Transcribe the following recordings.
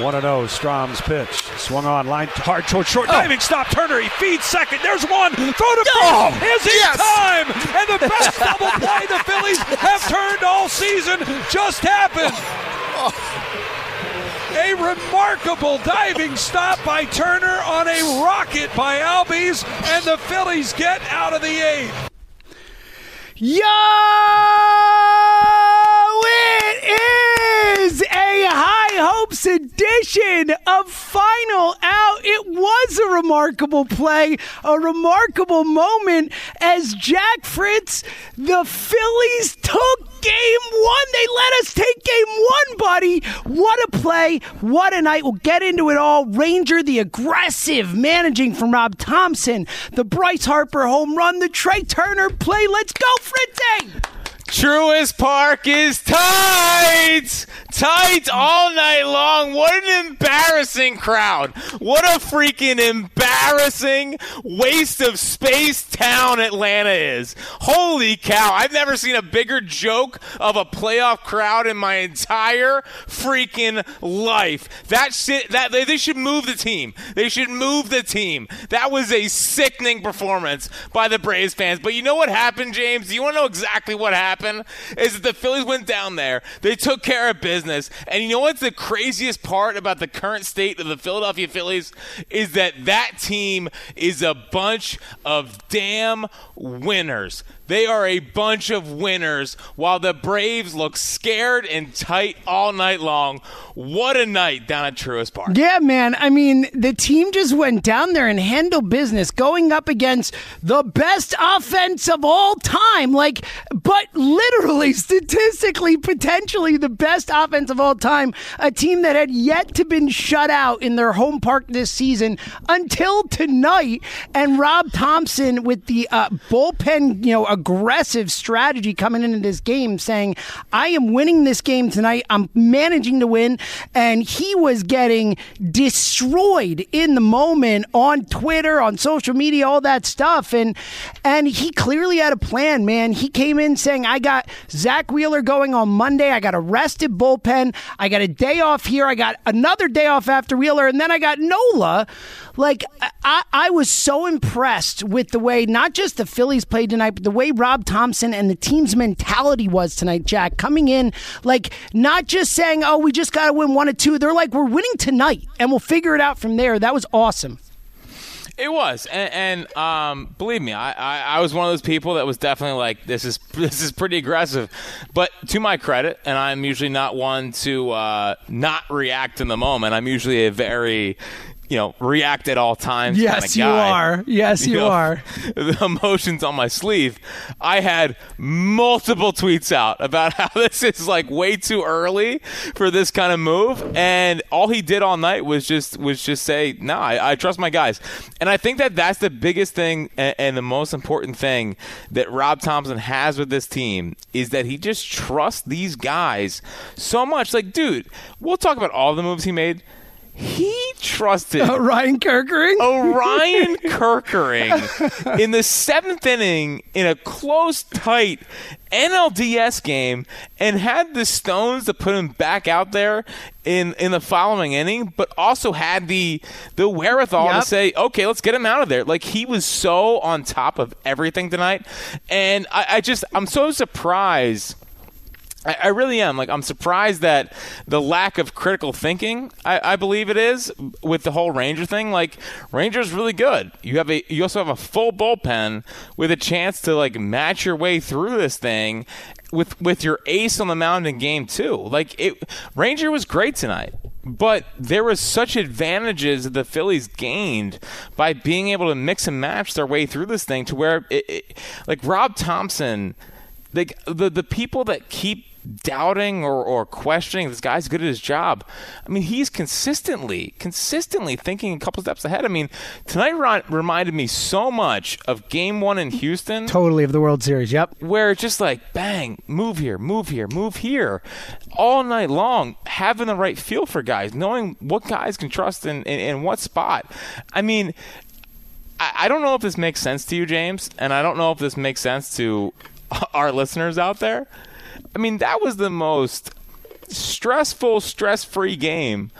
One and zero. Strahm's pitch swung on line hard toward short oh. diving stop. Turner he feeds second. There's one. Throw to Oh. Is it yes. time? And the best double play the Phillies have turned all season just happened. A remarkable diving stop by Turner on a rocket by Albies, and the Phillies get out of the eighth. Yo, it is a Hopes edition of Final Out. It was a remarkable play, a remarkable moment as Jack Fritz, the Phillies took game one. They let us take game one, buddy. What a play. What a night. We'll get into it all. Ranger, the aggressive managing from Rob Thomson, the Bryce Harper home run, the Trea Turner play. Let's go, Fritzy! Truist Park is tight! Tight all night long. What an embarrassing crowd. What a freaking embarrassing waste of space town Atlanta is. Holy cow. I've never seen a bigger joke of a playoff crowd in my entire freaking life. That shit, that, they, they should move the team. They should move the team. That was a sickening performance by the Braves fans. But you know what happened, James? You want to know exactly what happened? Is that the Phillies went down there, they took care of business, and you know what's the craziest part about the current state of the Philadelphia Phillies? Is that that team is a bunch of damn winners. They are a bunch of winners while the Braves look scared and tight all night long. What a night down at Truist Park. Yeah, man. I mean, the team just went down there and handled business, going up against the best offense of all time. Like, but literally, statistically, potentially the best offense of all time. A team that had yet to been shut out in their home park this season until tonight. And Rob Thomson with the uh, bullpen, you know, aggressive strategy coming into this game, saying, "I am winning this game tonight. I'm managing to win." And he was getting destroyed in the moment on Twitter, on social media, all that stuff. And and he clearly had a plan, man. He came in saying, "I got Zack Wheeler going on Monday. I got a rested bullpen. I got a day off here. I got another day off after Wheeler, and then I got Nola." Like I, I was so impressed with the way not just the Phillies played tonight, but the way Rob Thomson and the team's mentality was tonight, Jack, coming in like not just saying, "Oh, we just got to win one or two. They're like, "We're winning tonight, and we'll figure it out from there." That was awesome. It was, and, and um, believe me, I, I, I was one of those people that was definitely like, this is this is pretty aggressive. But to my credit, and I'm usually not one to uh, not react in the moment. I'm usually a very you know, react at all times. Yes, kind of you are. Yes, you know, are. The emotions on my sleeve. I had multiple tweets out about how this is like way too early for this kind of move, and all he did all night was just was just say, "No, I, I trust my guys," and I think that that's the biggest thing and, and the most important thing that Rob Thomson has with this team is that he just trusts these guys so much. Like, dude, we'll talk about all the moves he made. He trusted Ryan Kerkering. Oh, Orion Kerkering in the seventh inning in a close, tight NLDS game and had the stones to put him back out there in, in the following inning, but also had the the wherewithal Yep. to say, okay, let's get him out of there. Like he was so on top of everything tonight. And I, I just I'm so surprised I, I really am. Like, I'm surprised that the lack of critical thinking, I, I believe it is, with the whole Ranger thing. Like, Ranger's really good. You have a, you also have a full bullpen with a chance to like match your way through this thing with with your ace on the mound in game two. Like, it, Ranger was great tonight. But there was such advantages that the Phillies gained by being able to mix and match their way through this thing to where, it, it, like Rob Thomson, like the the people that keep doubting or, or questioning this guy's good at his job. I mean, he's consistently, consistently thinking a couple steps ahead. I mean, tonight ri- reminded me so much of Game One in Houston, Totally of the World Series. Yep. where it's just like bang, move here, move here, move here, all night long, having the right feel for guys, knowing what guys can trust in in, in what spot. I mean. I I don't know if this makes sense to you, James, and I don't know if this makes sense to our listeners out there. I mean, that was the most stressful, stress free game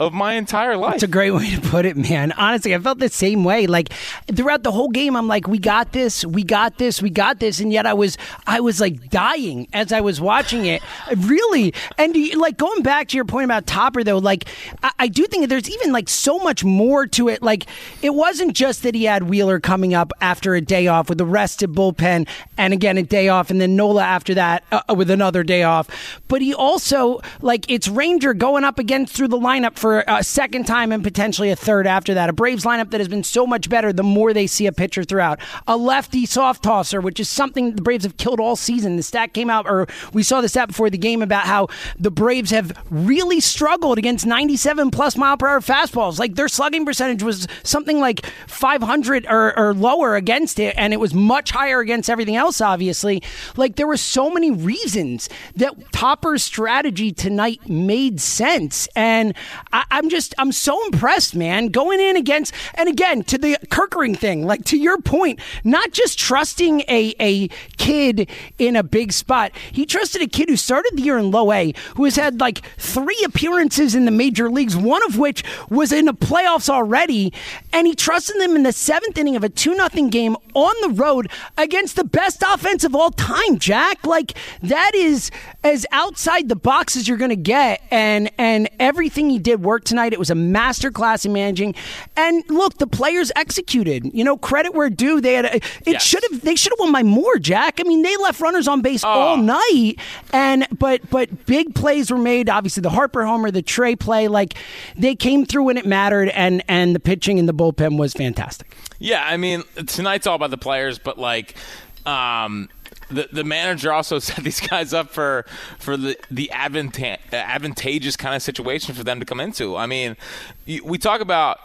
of my entire life. It's a great way to put it, man. Honestly, I felt the same way. Like throughout the whole game, I'm like, "We got this, we got this, we got this," and yet I was, I was like dying as I was watching it. Really, and like going back to your point about Topper, though, like I, I do think that there's even like so much more to it. Like it wasn't just that he had Wheeler coming up after a day off with a rested bullpen, and again a day off, and then Nola after that uh, with another day off. But he also like it's Ranger going up against through the lineup for a second time and potentially a third after that. A Braves lineup that has been so much better the more they see a pitcher throughout. A lefty soft tosser, which is something the Braves have killed all season. The stat came out, or we saw the stat before the game about how the Braves have really struggled against 97 plus mile per hour fastballs. Like their slugging percentage was something like 500 or, or lower against it, and it was much higher against everything else, obviously. Like there were so many reasons that Topper's strategy tonight made sense. And I, I'm just, I'm so impressed, man. Going in against, and again, to the Kerkering thing, like to your point, not just trusting a, a kid in a big spot, he trusted a kid who started the year in low A, who has had like three appearances in the major leagues, one of which was in the playoffs already. And he trusted them in the seventh inning of a two nothing game on the road against the best offense of all time, Jack. Like, that is as outside the box as you're going to get. And, and everything he did work tonight. It was a masterclass in managing. And look, the players executed. You know, credit where due. They had a, it Yes. should have they should have won by more, Jack. I mean, they left runners on base all night, and but but big plays were made. Obviously, the Harper homer, the Trea play, like they came through when it mattered, and and the pitching in the bullpen was fantastic. Yeah, I mean, tonight's all about the players, but like, um, the the manager also set these guys up for for the the advanta- advantageous kind of situation for them to come into. I mean, we talk about.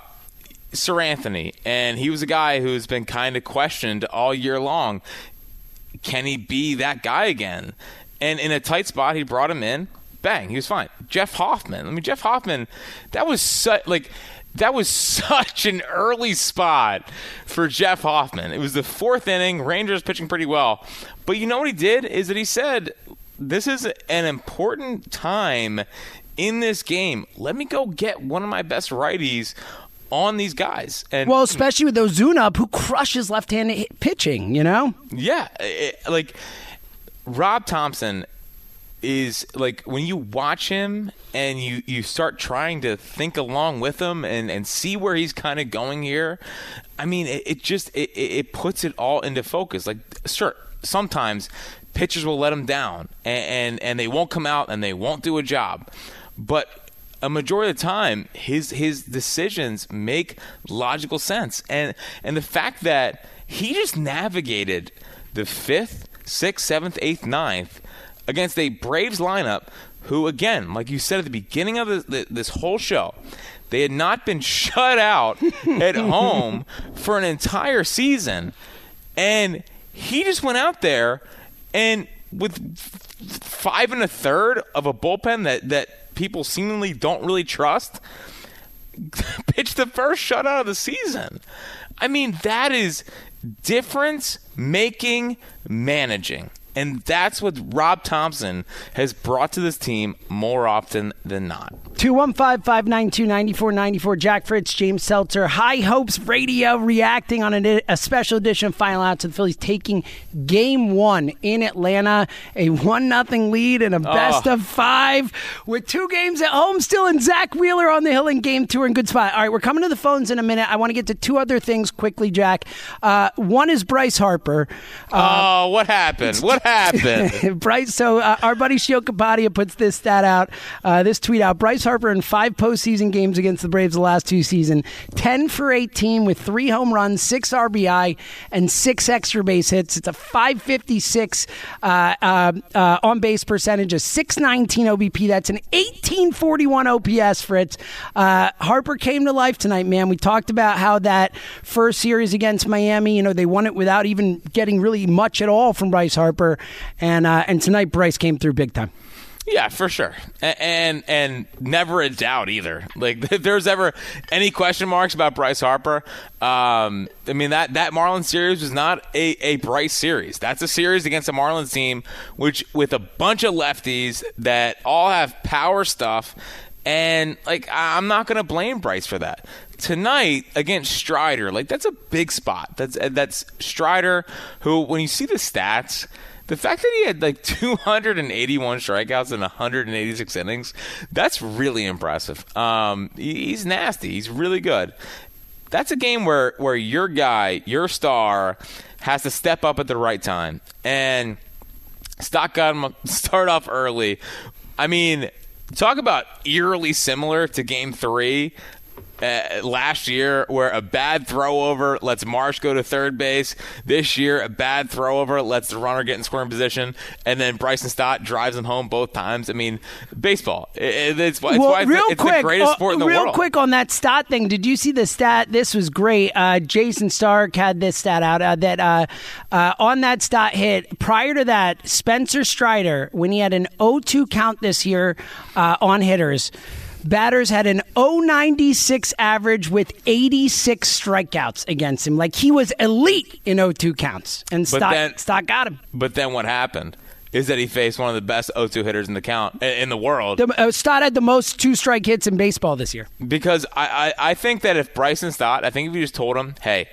Seranthony, and he was a guy who's been kind of questioned all year long. Can he be that guy again? And in a tight spot, he brought him in. Bang, he was fine. Jeff Hoffman. I mean, Jeff Hoffman, that was such like that was such an early spot for Jeff Hoffman. It was the fourth inning. Rangers pitching pretty well, but you know what he did is that he said, "This is an important time in this game. Let me go get one of my best righties." On these guys, and Well, especially with Ozuna, who crushes left-handed pitching. You know, yeah, it, like Rob Thomson is like when you watch him and you you start trying to think along with him and and see where he's kind of going here. I mean, it, it just it, it puts it all into focus. Like, sure, sometimes pitchers will let him down and, and and they won't come out and they won't do a job, but a majority of the time his his decisions make logical sense. And and the fact that he just navigated the fifth, sixth, seventh, eighth, ninth against a Braves lineup who, again, like you said at the beginning of this, this whole show, they had not been shut out at home for an entire season. And he just went out there and with five and a third of a bullpen that, that people seemingly don't really trust, pitched the first shutout of the season. I mean, that is difference making managing. And that's what Rob Thomson has brought to this team more often than not. 215 592 9494. Jack Fritz, James Seltzer, High Hopes Radio reacting on a, a special edition final out to the Phillies taking game one in Atlanta. A 1 nothing lead and a best oh. of five with two games at home still. And Zack Wheeler on the hill in game two in good spot. All right, we're coming to the phones in a minute. I want to get to two other things quickly, Jack. Uh, one is Bryce Harper. Uh, oh, what happened? What happened? Bryce, so uh, our buddy Sheil Kapadia puts this stat out, uh, this tweet out. Bryce Harper in five postseason games against the Braves the last two seasons, 10 for 18 with three home runs, six RBI, and six extra base hits. It's a 556 uh, uh, uh, on base percentage, a 619 OBP. That's an 1841 OPS, Fritz. Uh, Harper came to life tonight, man. We talked about how that first series against Miami, you know, they won it without even getting really much at all from Bryce Harper. And, uh, and tonight, Bryce came through big time. Yeah, for sure, and and never a doubt either. Like if there's ever any question marks about Bryce Harper, um, I mean that that Marlins series was not a, a Bryce series. That's a series against a Marlins team which with a bunch of lefties that all have power stuff, and like I'm not to blame Bryce for that tonight against Strider. Like that's a big spot. That's that's Strider who when you see the stats the fact that he had like 281 strikeouts in 186 innings, that's really impressive. Um, he's nasty. He's really good. That's a game where where your guy, your star, has to step up at the right time. And Stott got him start off early. I mean, talk about eerily similar to Game Three uh, last year where a bad throw over lets Marsh go to third base. This year, a bad throw over lets the runner get in scoring position, and then Bryson Stott drives him home both times. I mean, baseball. It, it's, it's well, why it's, real the, it's quick, the greatest sport in the real world. Real quick on that Stott thing. Did you see the stat? This was great. Uh, Jayson Stark had this stat out uh, that uh, uh, on that Stott hit, prior to that, Spencer Strider, when he had an 0 2 count this year uh, on hitters, batters had an 096 average with 86 strikeouts against him. Like he was elite in 02 counts, and Stott, then, Stott got him. But then what happened? Is that he faced one of the best 0-2 hitters in the count in the world? The, uh, Stott had the most two strike hits in baseball this year. Because I, I, I think that if Bryson Stott, I think if you just told him, hey,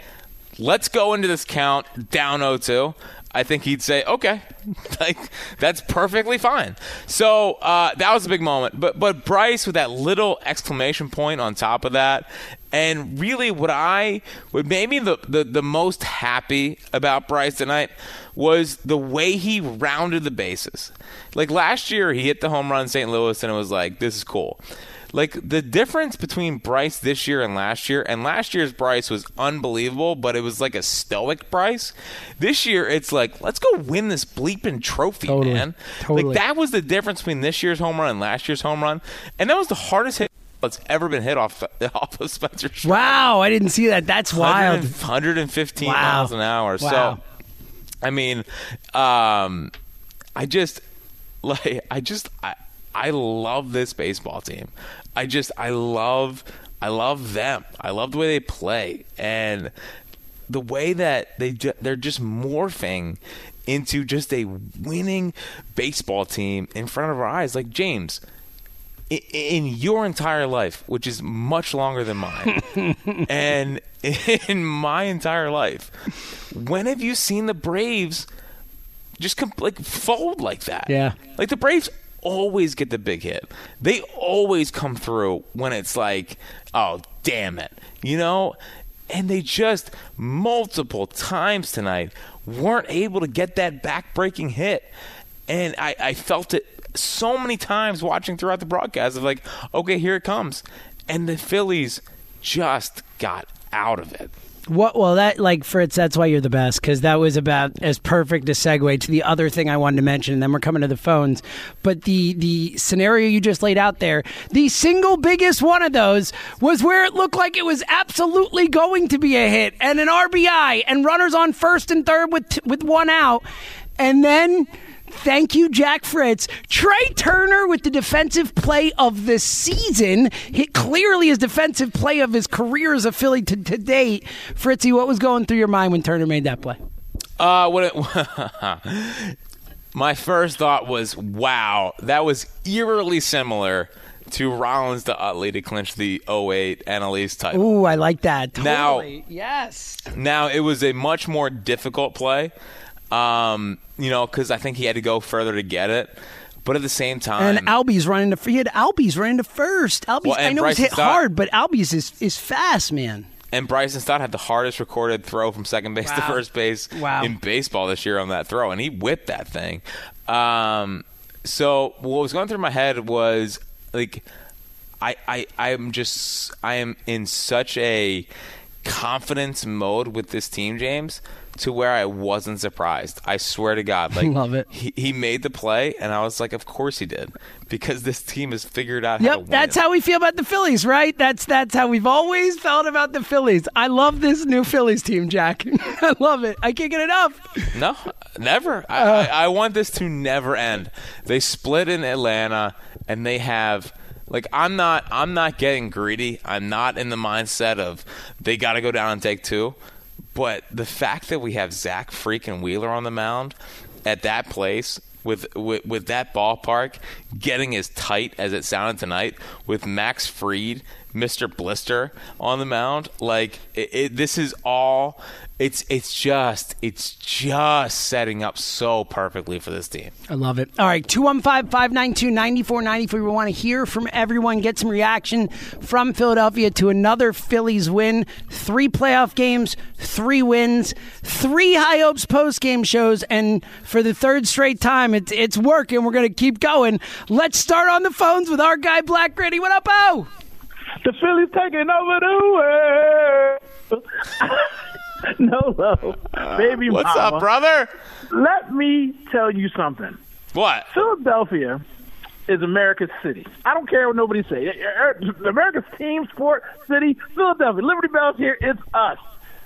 let's go into this count down 0-2, I think he'd say, okay, like that's perfectly fine. So uh, that was a big moment. But but Bryce with that little exclamation point on top of that, and really what I what made me the, the, the most happy about Bryce tonight was the way he rounded the bases. Like last year, he hit the home run in St. Louis, and it was like, this is cool. Like the difference between Bryce this year and last year, and last year's Bryce was unbelievable, but it was like a stoic Bryce. This year, it's like let's go win this bleeping trophy, totally. man. Totally. Like that was the difference between this year's home run and last year's home run, and that was the hardest hit that's ever been hit off off of Spencer. Wow, I didn't see that. That's wild. 115 wow. miles an hour. Wow. So, I mean, um, I just like I just I, I love this baseball team. I just I love I love them. I love the way they play and the way that they they're just morphing into just a winning baseball team in front of our eyes. Like James, in your entire life, which is much longer than mine, and in my entire life, when have you seen the Braves just like fold like that? Yeah, like the Braves always get the big hit. They always come through when it's like, oh, damn it. You know? And they just multiple times tonight weren't able to get that back breaking hit. And I, I felt it so many times watching throughout the broadcast of like, okay, here it comes, and the Phillies just got out of it. What? Well, that like Fritz, that's why you're the best because that was about as perfect a segue to the other thing I wanted to mention. And then we're coming to the phones, but the the scenario you just laid out there, the single biggest one of those was where it looked like it was absolutely going to be a hit and an RBI and runners on first and third with with one out, and then Thank you, Jack Fritz. Trea Turner with the defensive play of the season. Hit clearly his defensive play of his career as a Philly to, to date. Fritzy, what was going through your mind when Turner made that play? Uh, what it, my first thought was, wow, that was eerily similar to Rollins to Utley to clinch the 08 NL title. Ooh, I like that. Totally. Now, yes. Now, it was a much more difficult play. Um, you know, because I think he had to go further to get it. But at the same time, and Albies running to he had Albies running to first. Albies, well, I know Bryson he's hit Stott, hard, but Albies is is fast, man. And Bryson Stott had the hardest recorded throw from second base wow. to first base wow. in baseball this year on that throw, and he whipped that thing. Um, so what was going through my head was like, I I I'm just I am in such a confidence mode with this team, James to where I wasn't surprised. I swear to God, like love it. He, he made the play, and I was like, of course he did, because this team has figured out. Yep, that's how we feel about the Phillies, right? That's that's how we've always felt about the Phillies. I love this new Phillies team, Jack. I love it. I can't get enough. No, never. I, uh, I, I want this to never end. They split in Atlanta, and they have like I'm not I'm not getting greedy. I'm not in the mindset of they got to go down and take two. But the fact that we have Zack freaking Wheeler on the mound at that place with, with with that ballpark getting as tight as it sounded tonight with Max Fried, Mr. Blister on the mound, like it, it, this is all it's it's just it's just setting up so perfectly for this team. I love it. All right, 215-592-9490 if we want to hear from everyone, get some reaction from Philadelphia to another Phillies win. Three playoff games, three wins, three high hopes post game shows, and for the third straight time, it's it's working. We're gonna keep going. Let's start on the phones with our guy Black Gritty. What up, oh? The Phillies taking over the world. no love, uh, baby What's mama. up, brother? Let me tell you something. What? Philadelphia is America's city. I don't care what nobody say. America's team, sport, city, Philadelphia. Liberty Bells here. It's us.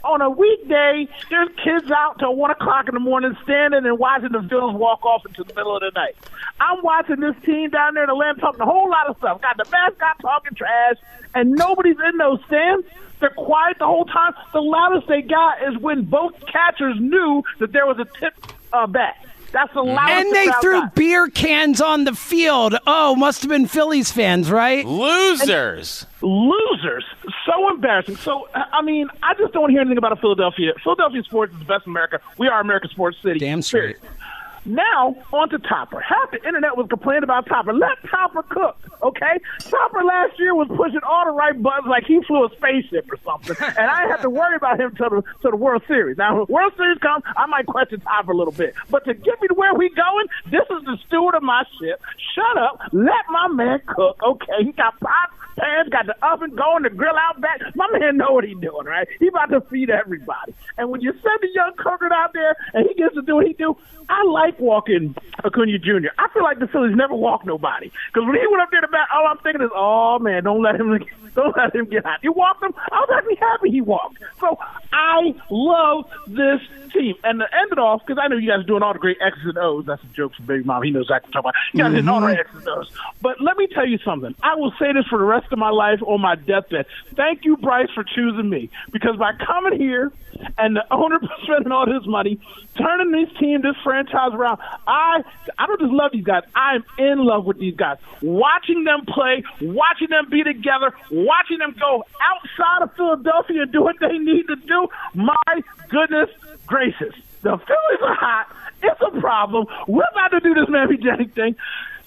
On a weekday, there's kids out till one o'clock in the morning standing and watching the Bills walk off into the middle of the night. I'm watching this team down there in Atlanta talking a whole lot of stuff. Got the mascot talking trash, and nobody's in those stands. They're quiet the whole time. The loudest they got is when both catchers knew that there was a tip uh, back. That's the loudest. And they threw got. beer cans on the field. Oh, must have been Phillies fans, right? Losers. And losers. So embarrassing. So I mean, I just don't hear anything about a Philadelphia. Philadelphia sports is the best in America. We are America's sports city. Damn straight. Period. Now, on to Topper. Half the internet was complaining about Topper. Let Topper cook, okay? Topper last year was pushing all the right buttons like he flew a spaceship or something. and I had to worry about him to the, to the World Series. Now, when World Series comes, I might question Topper a little bit. But to get me to where we going, this is the steward of my ship. Shut up. Let my man cook, okay? He got pots, pans, got the oven going, the grill out back. My man know what he's doing, right? He about to feed everybody. And when you send a young cooker out there and he gets to do what he do, I like walking Acuna Jr. I feel like the Phillies never walk nobody because when he went up there to bat, all I'm thinking is, oh man, don't let him, don't let him get hot. He walked him. I was actually happy he walked. So I love this team. And to end it off, because I know you guys are doing all the great X's and O's. That's a joke from Baby Mom. He knows what I'm talking about. You guys mm-hmm. all the X's and O's. But let me tell you something. I will say this for the rest of my life on my deathbed. Thank you, Bryce, for choosing me because by coming here and the owner spending all his money, turning this team, this franchise around, I I don't just love these guys. I'm in love with these guys. Watching them play, watching them be together, watching them go outside of Philadelphia and do what they need to do. My goodness gracious. The Phillies are hot. It's a problem. We're about to do this Mammy Jennings thing.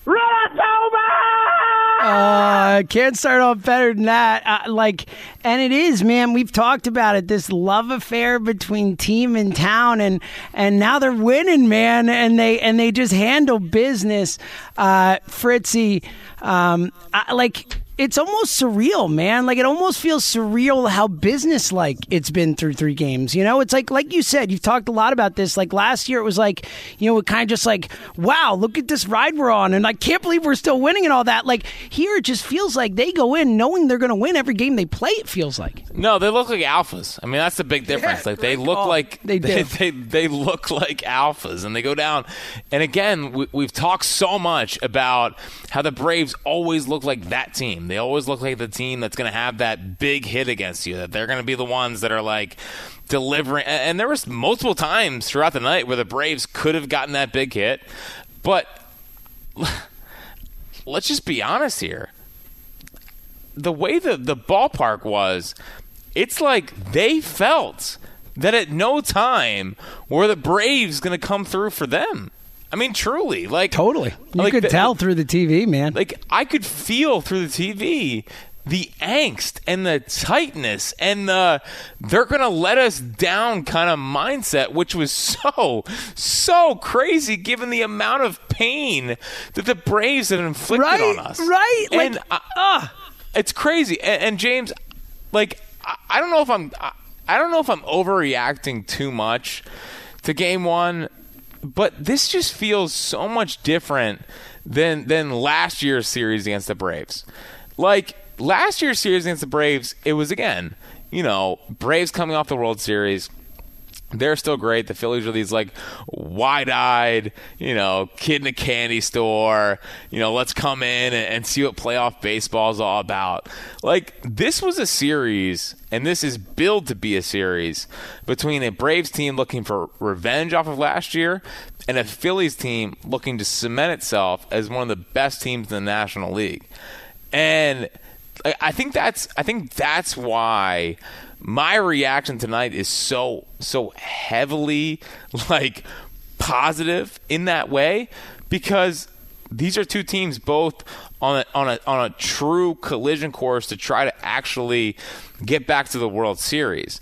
October! uh, can't start off better than that. Uh, like, and it is, man. We've talked about it. This love affair between team and town, and and now they're winning, man. And they and they just handle business. Uh, Fritzy, um, I, like it's almost surreal, man. Like it almost feels surreal how businesslike it's been through three games. You know, it's like like you said, you've talked a lot about this. Like last year, it was like you know, it kind of just like, wow, look at this ride we're on, and I can't believe we're still winning and all that. Like here, it just feels like they go in knowing they're going to win every game they play. It feels like. No, they look like alphas. I mean, that's the big difference. Yeah, like they look like they, they, they they look like alphas, and they go down. And again, we, we've talked so much about how the Braves always look like that team they always look like the team that's going to have that big hit against you. That they're going to be the ones that are like delivering. And there was multiple times throughout the night where the Braves could have gotten that big hit, but let's just be honest here. The way the the ballpark was, it's like they felt that at no time were the Braves going to come through for them. I mean, truly, like totally. You like, could the, tell through the TV, man. Like I could feel through the TV the angst and the tightness and the they're gonna let us down kind of mindset, which was so so crazy given the amount of pain that the Braves have inflicted right, on us. Right, and like, uh, uh, it's crazy. And, and James, like, I, I don't know if I'm. I, I don't know if I'm overreacting too much to game one but this just feels so much different than than last year's series against the Braves. Like last year's series against the Braves, it was again, you know, Braves coming off the World Series they're still great. The Phillies are these like wide-eyed, you know, kid in a candy store. You know, let's come in and, and, see what playoff baseball is all about. Like this was a series, and this is billed to be a series between a Braves team looking for revenge off of last year and a Phillies team looking to cement itself as one of the best teams in the National League. And I think that's I think that's why my reaction tonight is so so heavily like positive in that way because these are two teams both on a, on a on a true collision course to try to actually get back to the World Series.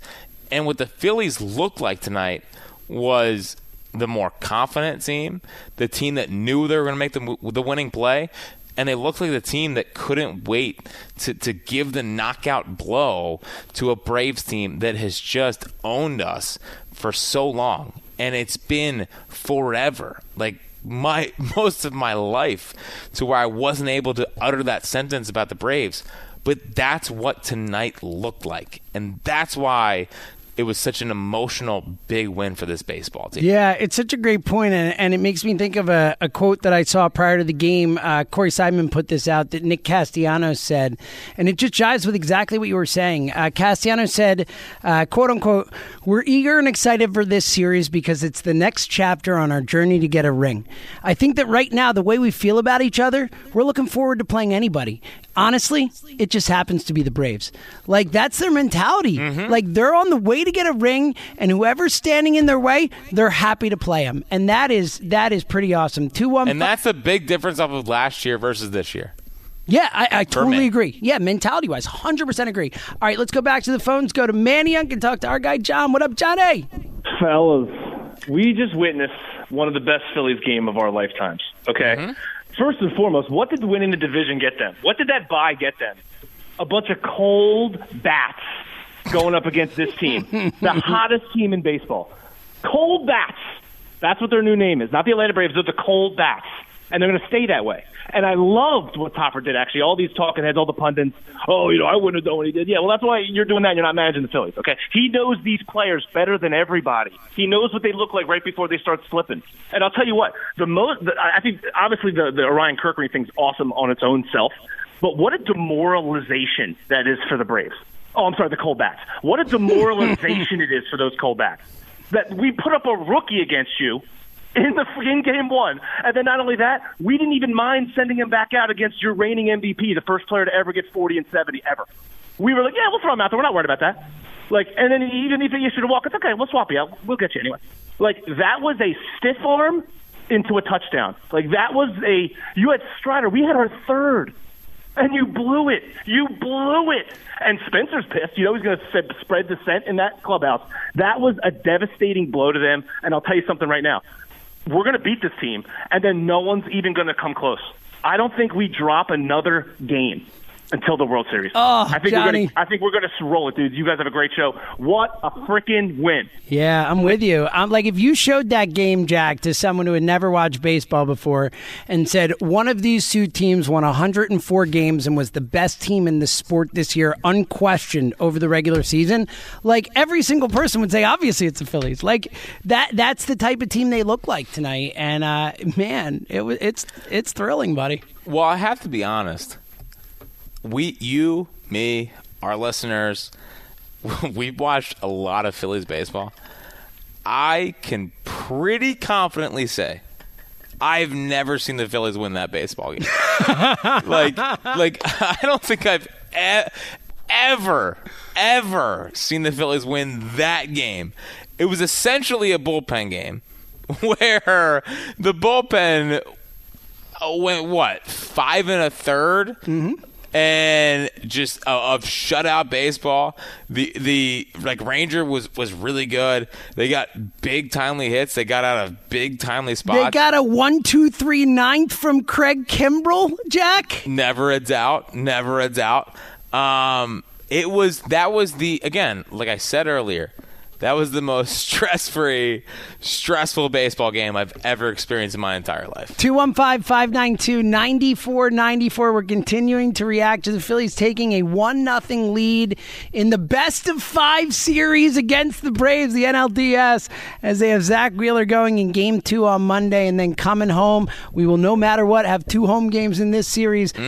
And what the Phillies looked like tonight was the more confident team, the team that knew they were going to make the the winning play, and they looked like the team that couldn't wait to, to give the knockout blow to a Braves team that has just owned us for so long. And it's been forever. Like my most of my life to where I wasn't able to utter that sentence about the Braves. But that's what tonight looked like. And that's why it was such an emotional big win for this baseball team. Yeah, it's such a great point, and, and it makes me think of a, a, quote that I saw prior to the game. Uh, Corey Simon put this out that Nick Castellanos said, and it just jives with exactly what you were saying. Uh, Castellanos said, uh, "quote unquote," we're eager and excited for this series because it's the next chapter on our journey to get a ring. I think that right now, the way we feel about each other, we're looking forward to playing anybody honestly, it just happens to be the Braves. Like that's their mentality. Mm-hmm. Like they're on the way to get a ring, and whoever's standing in their way, they're happy to play them, and that is that is pretty awesome. Two one, and that's a big difference off of last year versus this year. Yeah, I, I totally agree. Yeah, mentality wise, hundred percent agree. All right, let's go back to the phones. Go to Manayunk and talk to our guy John. What up, Johnny? Fellas, we just witnessed one of the best Phillies game of our lifetimes. Okay. Mm-hmm first and foremost, what did winning the division get them? What did that buy get them? A bunch of cold bats going up against this team, the hottest team in baseball. Cold bats. That's what their new name is. Not the Atlanta Braves, they're the cold bats. And they're going to stay that way. And I loved what Topper did, actually. All these talking heads, all the pundits, oh, you know, I wouldn't have done what he did. Yeah, well, that's why you're doing that and you're not managing the Phillies, okay? He knows these players better than everybody. He knows what they look like right before they start slipping. And I'll tell you what, the most, the, I think, obviously, the, the Orion Kerkering thing's awesome on its own self, but what a demoralization that is for the Braves. Oh, I'm sorry, the Coldbacks. What a demoralization it is for those Coldbacks. That we put up a rookie against you in the in game one. And then not only that, we didn't even mind sending him back out against your reigning MVP, the first player to ever get 40 and 70 ever. We were like, yeah, we'll throw him out there. We're not worried about that. Like, and then even if issued a walk, it's okay. We'll swap you out. We'll get you anyway. Like that was a stiff arm into a touchdown. Like that was a you had Strider. We had our third. and you blew it. You blew it. And Spencer's pissed. You know he's going to spread dissent in that clubhouse. That was a devastating blow to them. And I'll tell you something right now. We're going to beat this team, and then no one's even going to come close. I don't think we drop another game until the World Series. Oh, I think Johnny. we're gonna, I think we're going to roll it, dude. You guys have a great show. What a freaking win! Yeah, I'm with you. I'm like, if you showed that game, Jack, to someone who had never watched baseball before and said one of these two teams won 104 games and was the best team in the sport this year, unquestioned over the regular season, like every single person would say, obviously it's the Phillies. Like that, that's the type of team they look like tonight. And uh, man, it was it's it's thrilling, buddy. Well, I have to be honest. We, you, me, our listeners, we've watched a lot of Phillies baseball. I can pretty confidently say I've never seen the Phillies win that baseball game. like, like I don't think I've e- ever, ever seen the Phillies win that game. It was essentially a bullpen game where the bullpen oh, went what five and a 3rd and just uh, of shutout baseball. The the like Ranger was was really good. They got big timely hits. They got out of big timely spots. They got a one, two, three ninth from Craig Kimbrel, Jack. Never a doubt. Never a doubt. Um, it was that was the again, like I said earlier, that was the most stress free, stressful baseball game I've ever experienced in my entire life. 215 592 9494. We're continuing to react to the Phillies taking a 1 0 lead in the best of five series against the Braves, the NLDS, as they have Zack Wheeler going in game two on Monday and then coming home. We will, no matter what, have two home games in this series. Uh,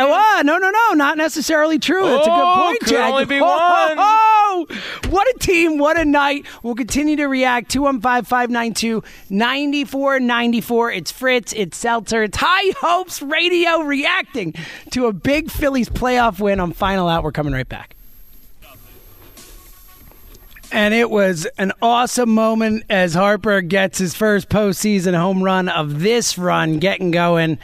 oh, no, no, no, not necessarily true. That's a good Oh, point, could Jack. only be Oh, one. oh, what a team. What a night. We'll continue to react. 215 592 9494. It's Fritz. It's Seltzer. It's High Hopes Radio reacting to a big Phillies playoff win on Final Out. We're coming right back. And it was an awesome moment as Harper gets his first postseason home run of this run getting going.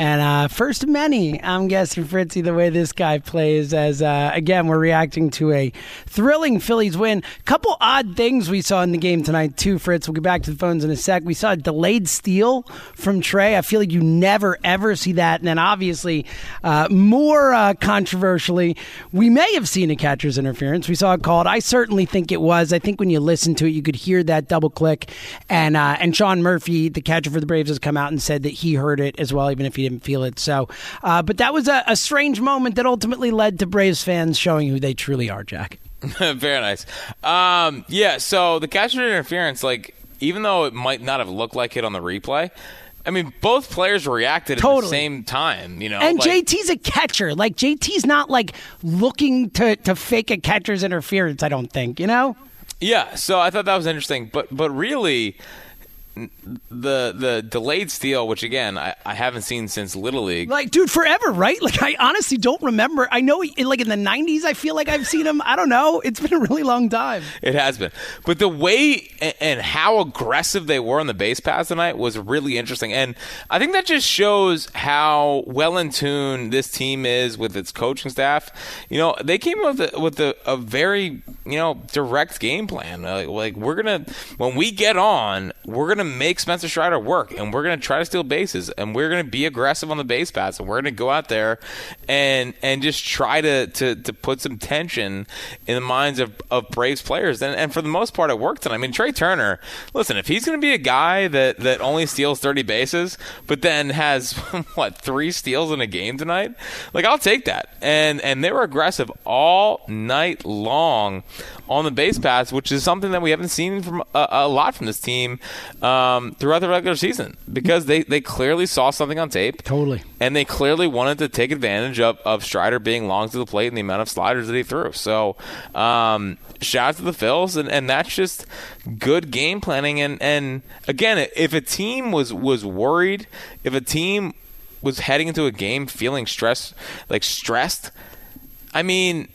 And uh, first of many, I'm guessing, Fritzy, the way this guy plays. As uh, again, we're reacting to a thrilling Phillies win. Couple odd things we saw in the game tonight, too, Fritz. We'll get back to the phones in a sec. We saw a delayed steal from Trea. I feel like you never, ever see that. And then obviously, uh, more uh, controversially, we may have seen a catcher's interference. We saw it called. I certainly think it was. I think when you listen to it, you could hear that double click. And uh, and Sean Murphy, the catcher for the Braves, has come out and said that he heard it as well, even if he didn't feel it. So, uh, but that was a, a strange moment that ultimately led to Braves fans showing who they truly are, Jack. Very nice. Um, yeah, so the catcher interference, like, even though it might not have looked like it on the replay, I mean, both players reacted at the same time, you know? And like- JT's a catcher. Like JT's not like looking to to fake a catcher's interference. I don't think. You know. Yeah, so I thought that was interesting, but but really, the the delayed steal, which again I, I haven't seen since Little League. Like, dude, forever, right? Like, I honestly don't remember. I know, like in the '90s, I feel like I've seen him. I don't know. It's been a really long time. It has been, but the way and how aggressive they were on the base pass tonight was really interesting, and I think that just shows how well in tune this team is with its coaching staff. You know, they came up with a, with a, a very you know direct game plan. Like, like we're gonna when we get on, we're gonna make Spencer Strider work, and we're gonna try to steal bases, and we're gonna be aggressive on the base paths, and we're gonna go out there and and just try to to, to put some tension in the minds of, of Braves players. And and for the most part, it worked. And I mean, Trea Turner, listen, if he's gonna be a guy that that only steals thirty bases, but then has what three steals in a game tonight, like I'll take that. And and they were aggressive all night long on the base paths, which is something that we haven't seen from a, a lot from this team um, throughout the regular season because they, they clearly saw something on tape. Totally. And they clearly wanted to take advantage of, of Strider being long to the plate and the amount of sliders that he threw. So, um, shout out to the Phils, and, and that's just good game planning. And, and again, if a team was, was worried, if a team was heading into a game feeling stressed, like stressed, I mean,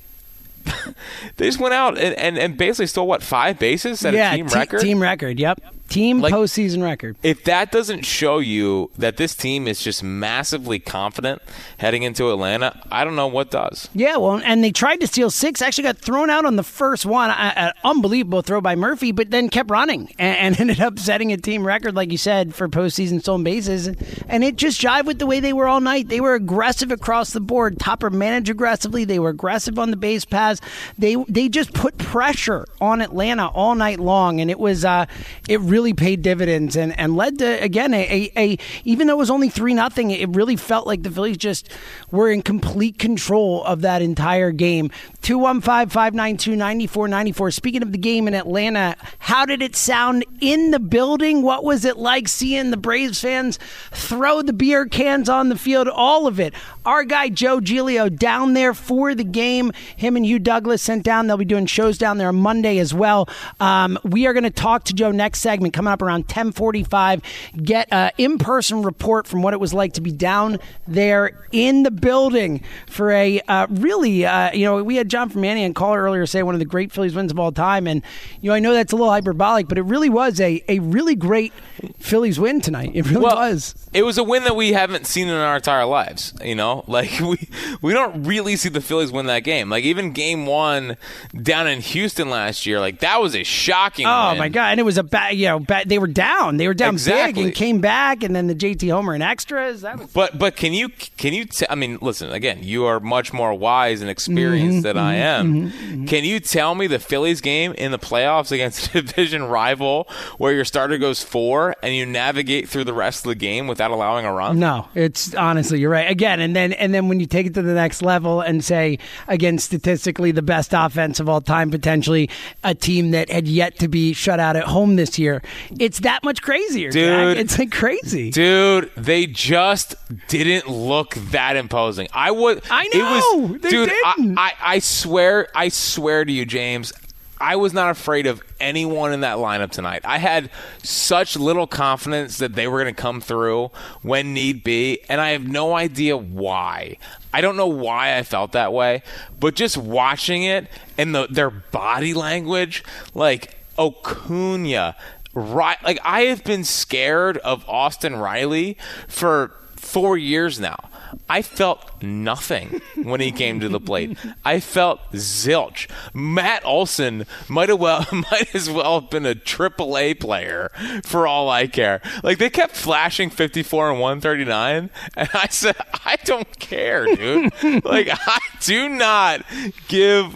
they just went out and, and, and basically stole what five bases at yeah, a team te- record. Team record. Yep. Team Like- postseason record. If that doesn't show you that this team is just massively confident heading into Atlanta, I don't know what does. Yeah, well, and they tried to steal six. Actually, got thrown out on the first one. An unbelievable throw by Murphy, but then kept running and, and ended up setting a team record, like you said, for postseason stolen bases. And it just jived with the way they were all night. They were aggressive across the board. Topper managed aggressively. They were aggressive on the base paths. They they just put pressure on Atlanta all night long, and it was uh, it really paid dividends and, and led to again a, a, a even though it was only three nothing, it really felt like the Phillies just were in complete control of that entire game. 215-592-9494. Speaking of the game in Atlanta, how did it sound in the building? What was it like seeing the Braves fans throw the beer cans on the field? All of it. Our guy Joe Giglio down there for the game. Him and Hugh Douglas sent down. They'll be doing shows down there on Monday as well. Um, we are going to talk to Joe next segment coming up around 1045. Get an in-person report from what it was like to be down there in the building for a uh, really, uh, you know, we had John from Manny and caller earlier say one of the great Phillies wins of all time. And, you know, I know that's a little hyperbolic, but it really was a, a really great Phillies win tonight. It really was. It was a win that we haven't seen in our entire lives. You know, like we we don't really see the Phillies win that game. Like even Game One down in Houston last year, like that was a shocking. Oh win. my god! And it was a bad, you know, they were down. They were down big and came back, and then the JT Homer and extras. That was But but can you can you t- I mean listen again you are much more wise and experienced mm-hmm, than I mm-hmm, am. Mm-hmm, can you tell me the Phillies game in the playoffs against a division rival where your starter goes four and you navigate through the rest of the game without allowing a run? no. It's honestly, you're right. Again, and then and then when you take it to the next level and say, again, statistically the best offense of all time, potentially a team that had yet to be shut out at home this year, it's that much crazier, Jack. Dude. It's like crazy. Dude, they just didn't look that imposing. I would. I It know, was, they dude. didn't. I, I, I swear, I swear to you, James. I was not afraid of anyone in that lineup tonight. I had such little confidence that they were going to come through when need be, and I have no idea why. I don't know why I felt that way, but just watching it and the, their body language, like right? Right like I have been scared of Austin Riley for four years now. I felt nothing when he came to the plate. I felt zilch. Matt Olson might have well might as well have been a triple A player for all I care. Like they kept flashing 54 and 139, and I said, I don't care, dude. like I do not give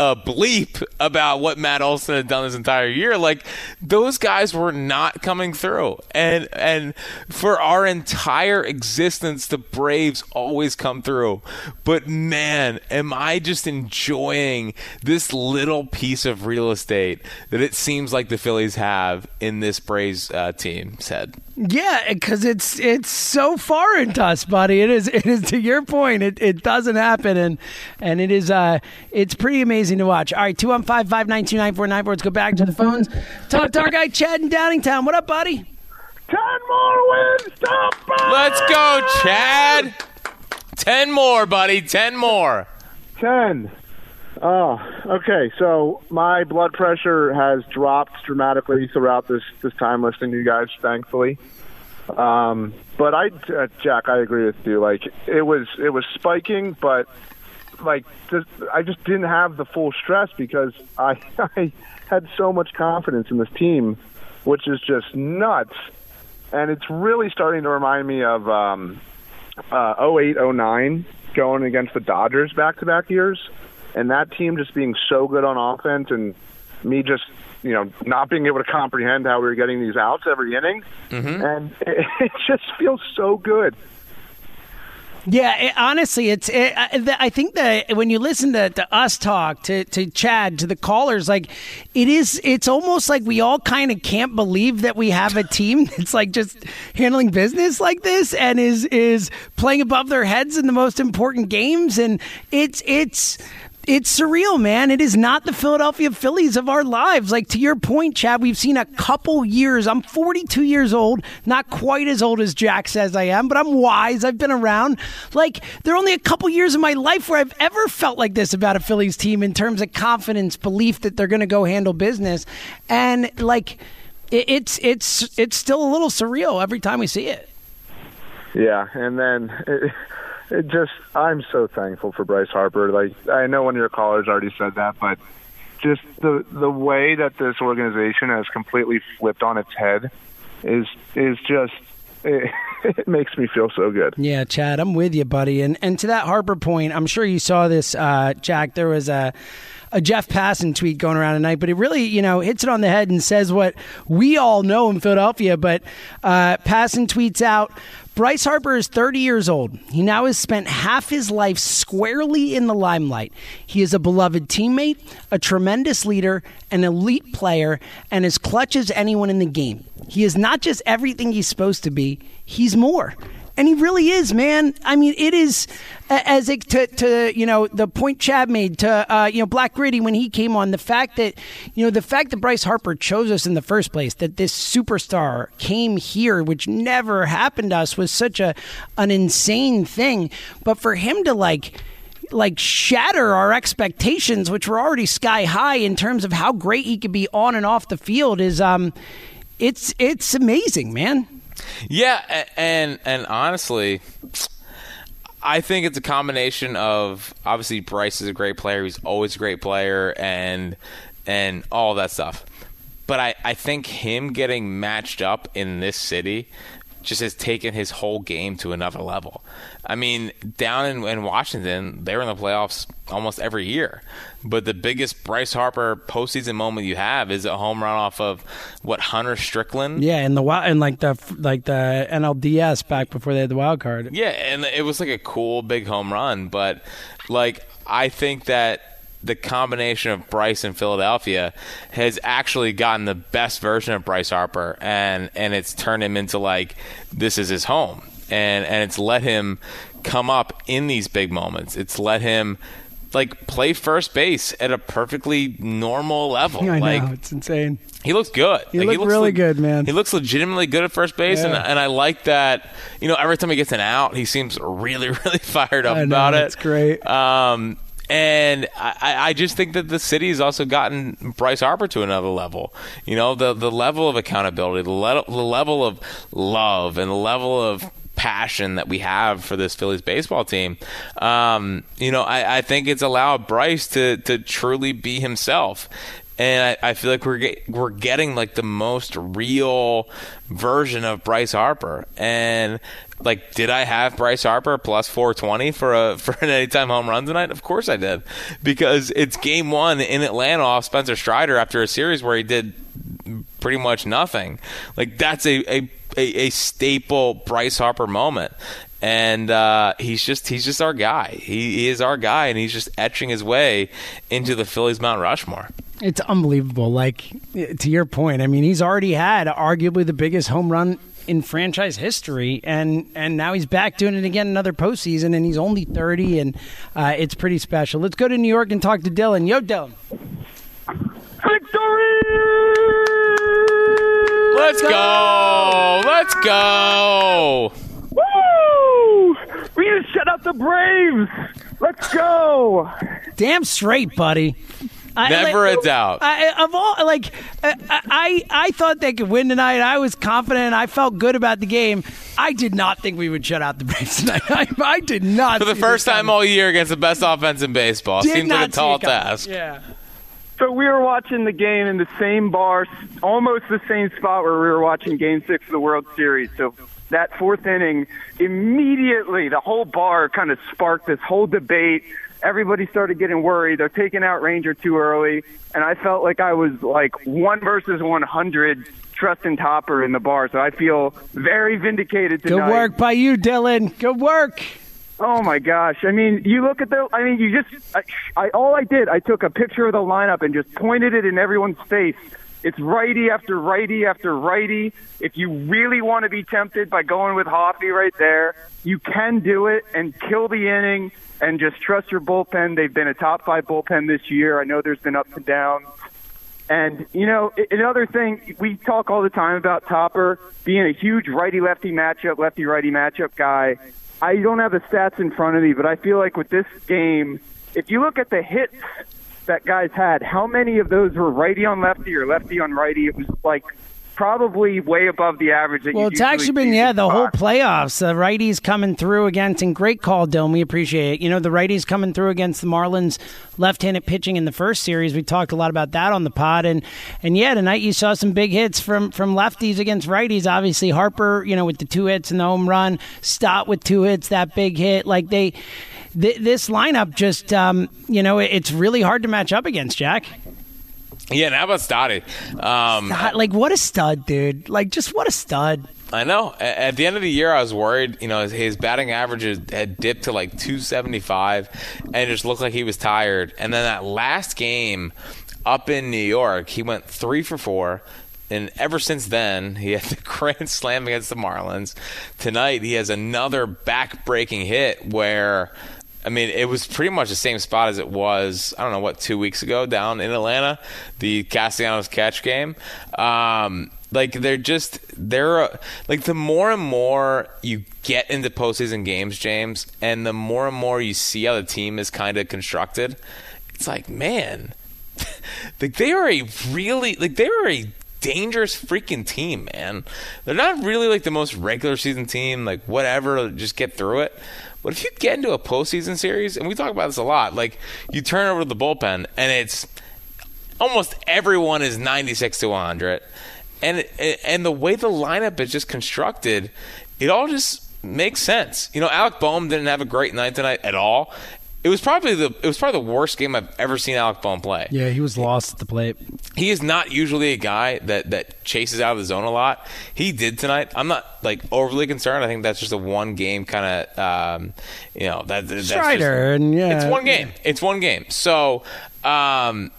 a bleep about what Matt Olson had done this entire year. Like those guys were not coming through, and and for our entire existence, the Braves always come through. But man, am I just enjoying this little piece of real estate that it seems like the Phillies have in this Braves uh, team? Said. Yeah, because it's it's so foreign to us, buddy. It is it is to your point. It, it doesn't happen, and and it is uh it's pretty amazing to watch. All right, two one five five nine two nine four nine four. Let's go back to the phones. Talk to our guy Chad in Downingtown. What up, buddy? Ten more wins, stop Let's go, Chad. Ten more, buddy. Ten more. Ten. Oh, okay. So my blood pressure has dropped dramatically throughout this this time listening to you guys. Thankfully, um, but I, uh, Jack, I agree with you. Like it was it was spiking, but like just, I just didn't have the full stress because I I had so much confidence in this team, which is just nuts. And it's really starting to remind me of um, uh, 08, 09 going against the Dodgers back to back years. And that team just being so good on offense and me just you know not being able to comprehend how we were getting these outs every inning. And it, it just feels so good Yeah, it, honestly, it's. It, I, the- I think that when you listen to, to us talk to to Chad to the callers, like it is. It's almost like we all kind of can't believe that we have a team that's like just handling business like this and is is playing above their heads in the most important games, and it's it's. It's surreal, man. It is not the Philadelphia Phillies of our lives. Like to your point, Chad, we've seen a couple years. I'm 42 years old, not quite as old as Jack says I am, but I'm wise. I've been around. Like there are only a couple years in my life where I've ever felt like this about a Phillies team in terms of confidence, belief that they're going to go handle business, and like it, it's it's it's still a little surreal every time we see it. Yeah, and then it, it just I'm so thankful for Bryce Harper. Like I know one of your callers already said that, but just the the way that this organization has completely flipped on its head is is just it, it, makes me feel so good. Yeah, Chad, I'm with you, buddy. And and to that Harper point, I'm sure you saw this, uh, Jack. There was a a Jeff Passan tweet going around tonight, but it really, you know, hits it on the head and says what we all know in Philadelphia. But uh, Passan tweets out. Bryce Harper is 30 years old. He now has spent half his life squarely in the limelight. He is a beloved teammate, a tremendous leader, an elite player, and as clutch as anyone in the game. He is not just everything he's supposed to be, he's more. And he really is, man. I mean, it is as it, to, to you know the point Chad made to uh, you know Black Gritty when he came on. The fact that you know the fact that Bryce Harper chose us in the first place, that this superstar came here, which never happened to us, was such a an insane thing. But for him to like like shatter our expectations, which were already sky high in terms of how great he could be on and off the field, is um, it's it's amazing, man. Yeah, and and honestly, I think it's a combination of obviously Bryce is a great player. He's always a great player, and and all that stuff. But I, I think him getting matched up in this city just has taken his whole game to another level. I mean, down in, in, Washington, they're in the playoffs almost every year. But the biggest Bryce Harper postseason moment you have is a home run off of what Hunter Strickland. Yeah, and the wild and like the like the NLDS back before they had the wild card. Yeah, and it was like a cool big home run. But like I think that the combination of Bryce and Philadelphia has actually gotten the best version of Bryce Harper, and and it's turned him into like this is his home, and and it's let him come up in these big moments. It's let him like play first base at a perfectly normal level. I like, know it's insane. He looks good. He, like, looked he looks really le- good, man. He looks legitimately good at first base, Yeah. and and I like that. You know, every time he gets an out, he seems really, really fired up know, about it. it's great. Um, and I, I just think that the city has also gotten Bryce Harper to another level. You know, the the level of accountability, the, le- the level of love, and the level of passion that we have for this Phillies baseball team. Um, you know, I, I think it's allowed Bryce to to truly be himself. And I, I feel like we're get, we're getting like the most real version of Bryce Harper. And like, did I have Bryce Harper plus 420 for a for an anytime home run tonight? Of course I did, because it's game one in Atlanta off Spencer Strider after a series where he did pretty much nothing. Like that's a a, a, a staple Bryce Harper moment. And uh, he's just he's just our guy. He, he is our guy, and he's just etching his way into the Phillies Mount Rushmore. It's unbelievable. Like to your point, I mean, he's already had arguably the biggest home run in franchise history, and and now he's back doing it again another postseason, and he's only thirty, and uh, it's pretty special. Let's go to New York and talk to Dylan. Yo, Dylan. Let's go! Let's go! Woo! We need to shut out the Braves. Let's go. Damn straight, buddy. I, Never like, a doubt. I, of all, like I, I, I thought they could win tonight. I was confident. I felt good about the game. I did not think we would shut out the Braves tonight. I, I did not. For the see first time all year against the best offense in baseball. Did Seems like a not see tall task. Yeah. So we were watching the game in the same bar, almost the same spot where we were watching Game Six of the World Series. So that fourth inning, immediately the whole bar kind of sparked this whole debate. Everybody started getting worried. They're taking out Ranger too early, and I felt like I was like one versus one hundred trusting Topper in the bar. So I feel very vindicated tonight. Good work by you, Dylan. Good work. Oh my gosh! I mean, you look at the. I mean, you just. I, I all I did, I took a picture of the lineup and just pointed it in everyone's face. It's righty after righty after righty. If you really want to be tempted by going with Hoppy right there, you can do it and kill the inning and just trust your bullpen. They've been a top five bullpen this year. I know there's been ups and downs. And, you know, another thing, we talk all the time about Topper being a huge righty lefty matchup, lefty righty matchup guy. I don't have the stats in front of me, but I feel like with this game, if you look at the hits that guys had, how many of those were righty on lefty or lefty on righty? It was like probably way above the average. That Well, it's actually been yeah the whole playoffs. The righties coming through against and great call, Dome. We appreciate it. You know the righties coming through against the Marlins, left-handed pitching in the first series. We talked a lot about that on the pod, and and yeah, tonight you saw some big hits from from lefties against righties. Obviously Harper, you know, with the two hits and the home run. Stott with two hits, that big hit. Like they, th- this lineup just um, you know it's really hard to match up against Jack. Yeah, and how about Stotty? Um, like what a stud, dude! Like just what a stud. I know. At the end of the year, I was worried. You know, his, his batting average had- had dipped to like 275, and it just looked like he was tired. And then that last game up in New York, he went three for four. And ever since then, he had the grand slam against the Marlins. Tonight, he has another back-breaking hit where. I mean, it was pretty much the same spot as it was, I don't know, what, two weeks ago down in Atlanta, the Castellanos catch game. Um, like, they're just, they're, uh, like, the more and more you get into postseason games, James, and the more and more you see how the team is kind of constructed, it's like, man, like, they are a really, like, they are a dangerous freaking team, man. They're not really like the most regular season team, like whatever, just get through it. But if you get into a postseason series, and we talk about this a lot, like you turn over to the bullpen and it's almost everyone is 96 to 100. And and the way the lineup is just constructed, it all just makes sense. You know, Alec Boehm didn't have a great night tonight at all. It was probably the it was probably the worst game I've ever seen Alec Boehm play. Yeah, he was lost at the plate. He is not usually a guy that, that chases out of the zone a lot. He did tonight. I'm not like overly concerned. I think that's just a one game kind of, um, you know, that that's Strider, just, and yeah. it's one game. It's one game. So, um,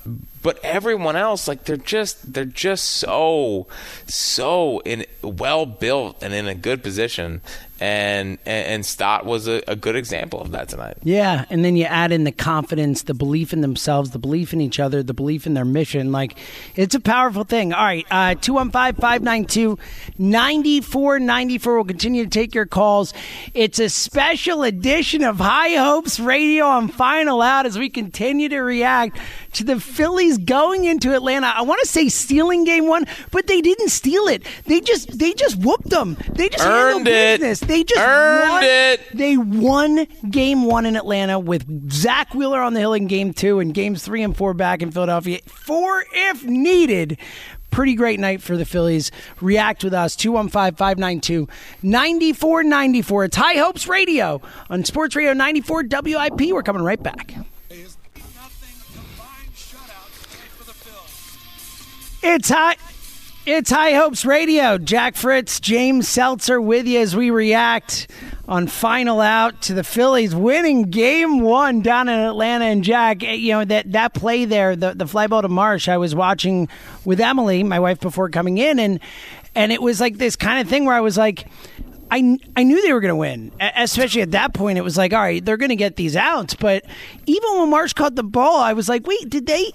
but everyone else, like they're just they're just so so in well built and in a good position. And and, Stott was a, a good example of that tonight. Yeah, and then you add in the confidence, the belief in themselves, the belief in each other, the belief in their mission. Like, it's a powerful thing. All right, uh, 215 592 9494. We'll continue to take your calls. It's a special edition of High Hopes Radio on Final Out as we continue to react to the Phillies going into Atlanta. I want to say stealing game one, but they didn't steal it. They just they just whooped them. They just Earned handled it. business. They just Earned won. it. They won game one in Atlanta with Zack Wheeler on the hill in game two and games three and four back in Philadelphia. Four if needed. Pretty great night for the Phillies. React with us, 215 592 9494. It's High Hopes Radio on Sports Radio 94 WIP. We're coming right back. It's high. It's High Hopes Radio. Jack Fritz, James Seltzer with you as we react on final out to the Phillies winning game one down in Atlanta. And Jack, eh, you know, that, that play there, the, the fly ball to Marsh, I was watching with Emily, my wife, before coming in. And, and it was like this kind of thing where I was like, I, I knew they were going to win, especially at that point. It was like, all right, they're going to get these outs. But even when Marsh caught the ball, I was like, wait, did they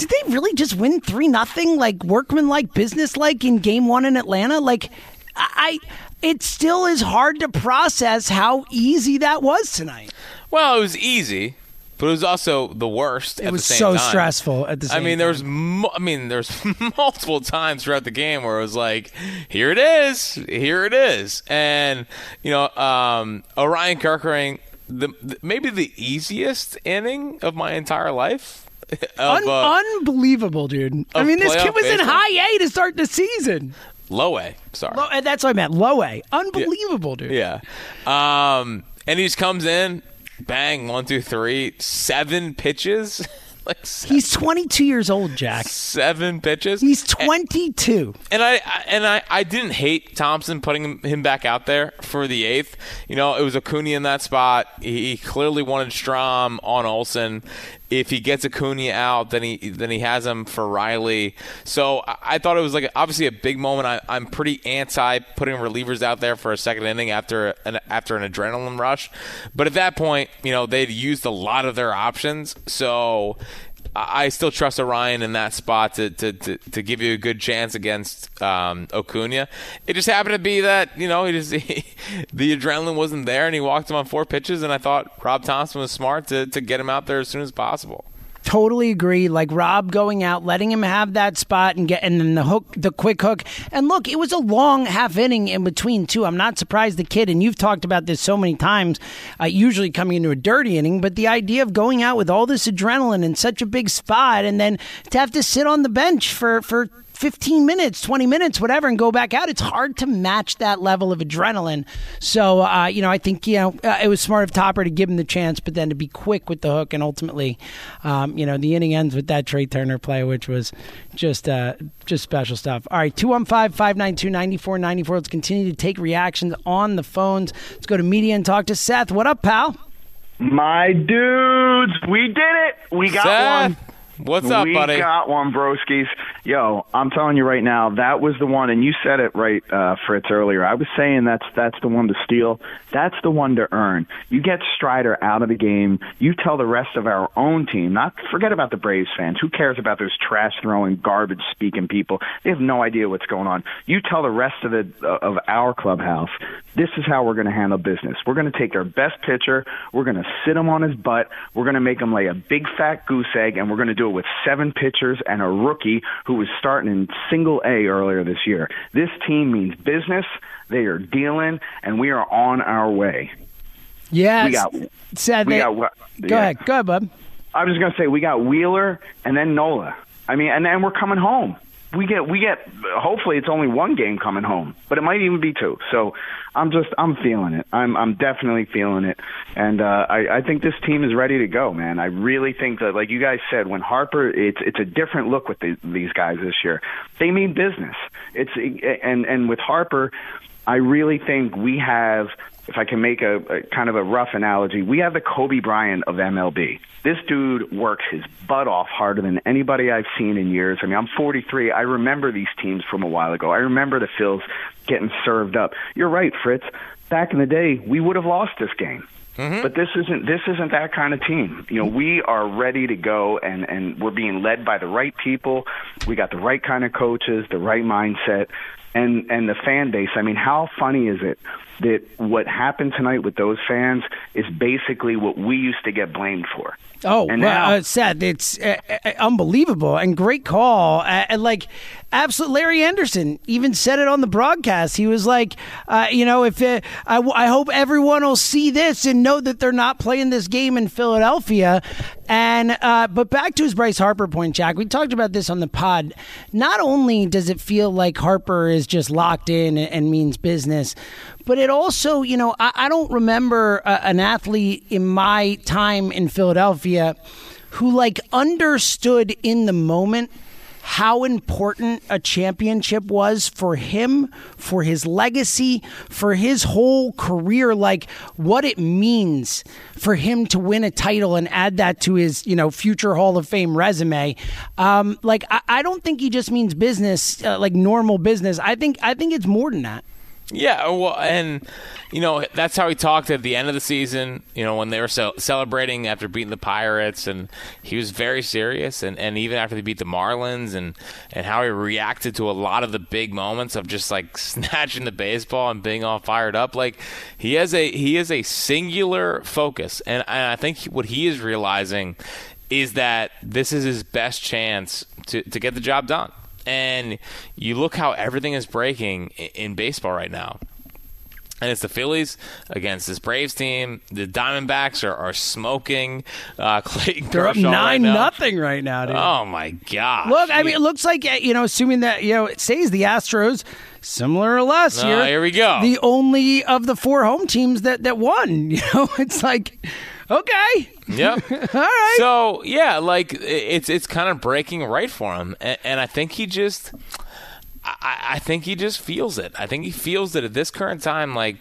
did they really just win three nothing like workman like business like in game one in Atlanta? Like I it still is hard to process how easy that was tonight. Well, it was easy, but it was also the worst. It at was the same so time. stressful at the same. I mean, there was, mo- I mean, there's multiple times throughout the game where it was like, here it is, here it is, and you know, um, Orion Kerkering, the, the maybe the easiest inning of my entire life. Un- uh, unbelievable, dude. I mean, this kid was in high A to start the season. low A, sorry. Low, that's what I meant. Low A. Unbelievable, dude. Yeah. Um, and he just comes in, bang, one, two, three, seven pitches. like seven, He's 22 years old, Jack. seven pitches. He's 22. And I I- and I, I didn't hate Thomson putting him, him back out there for the eighth. You know, it was Acuna in that spot. He, he clearly wanted Strahm on Olson. If he gets Acuna out, then he then he has him for Riley. So I, I thought it was like obviously a big moment. I, I'm pretty anti putting relievers out there for a second inning after an after an adrenaline rush. But at that point, you know they'd used a lot of their options. So I still trust Orion in that spot to, to, to, to give you a good chance against um. It just happened to be that you know he just the adrenaline wasn't there, and he walked him on four pitches. And I thought Rob Thomson was smart to, to get him out there as soon as possible. Totally agree. Like Rob going out, letting him have that spot and get, and then the hook, the quick hook. And look, it was a long half inning in between too. I'm not surprised the kid, and you've talked about this so many times. Uh, usually coming into a dirty inning, but the idea of going out with all this adrenaline in such a big spot, and then to have to sit on the bench for for 15 minutes, 20 minutes, whatever, and go back out. It's hard to match that level of adrenaline. So, uh, you know, I think, you know, uh, it was smart of Topper to give him the chance, but then to be quick with the hook. And ultimately, um, you know, the inning ends with that Trea Turner play, which was just, uh, just special stuff. All right, 215 592 9494. Let's continue to take reactions on the phones. Let's go to Media and talk to Seth. What up, pal? My dudes, we did it. We got Seth, one. What's up, we buddy? got one, broskies. Yo, I'm telling you right now, that was the one, and you said it right, uh, Fritz, earlier. I was saying that's that's the one to steal. That's the one to earn. You get Strider out of the game. You tell the rest of our own team, not forget about the Braves fans. Who cares about those trash throwing, garbage speaking people? They have no idea what's going on. You tell the rest of the of our clubhouse, this is how we're going to handle business. We're going to take our best pitcher. We're going to sit him on his butt. We're going to make him lay a big fat goose egg, and we're going to do it with seven pitchers and a rookie who was starting in single A earlier this year. This team means business. They are dealing, and we are on our way. Yeah, We got, Seth. we they- got? Go ahead. Go ahead, bub. I was just going to say we got Wheeler and then Nola. I mean, and then we're coming home. We get we get. Hopefully, it's only one game coming home, but it might even be two. So, I'm just I'm feeling it. I'm I'm definitely feeling it, and uh, I I think this team is ready to go, man. I really think that, like you guys said, when Harper, it's it's a different look with the, these guys this year. They mean business. It's and and with Harper, I really think we have, if I can make a, a kind of a rough analogy, we have the Kobe Bryant of MLB. This dude works his butt off harder than anybody I've seen in years. I mean, I'm 43. I remember these teams from a while ago. I remember the Phils getting served up. You're right, Fritz. Back in the day, we would have lost this game. Mm-hmm. But this isn't this isn't that kind of team. You know, we are ready to go and and we're being led by the right people. We got the right kind of coaches, the right mindset, and and the fan base. I mean, how funny is it that what happened tonight with those fans is basically what we used to get blamed for. Oh, And well, now- uh, Seth, it's uh, uh, unbelievable and great call. Uh, and like, absolute Larry Andersen even said it on the broadcast. He was like, uh, you know, if uh, I, w- I hope everyone will see this and know that they're not playing this game in Philadelphia. And uh, but back to his Bryce Harper point, Jack. We talked about this on the pod. Not only does it feel like Harper is just locked in and, and means business, but it also, you know, I, I don't remember an athlete in my time in Philadelphia who like understood in the moment how important a championship was for him, for his legacy, for his whole career, like what it means for him to win a title and add that to his, you know, future Hall of Fame resume. Um, like I, I don't think he just means business, uh, like normal business. I think I think it's more than that. Yeah, well, and you know that's how he talked at the end of the season. You know when they were ce- celebrating after beating the Pirates, and he was very serious. And, and even after they beat the Marlins, and and how he reacted to a lot of the big moments of just like snatching the baseball and being all fired up. Like he has a he has a singular focus, and, and I think what he is realizing is that this is his best chance to to get the job done. And you look how everything is breaking in baseball right now. And it's the Phillies against this Braves team. The Diamondbacks are, are smoking. Uh, Clayton They're up Kershaw right nine now. nothing right now, dude. Oh my god! Look, I mean, it looks like uh, you know, assuming that you know, it says the Astros, similar or less Ah, here. here we go. The only of the four home teams that that won. You know, it's like, okay, Yep. all right. So yeah, like it's it's kind of breaking right for him, and, and I think he just, I, I think he just feels it. I think he feels that at this current time, like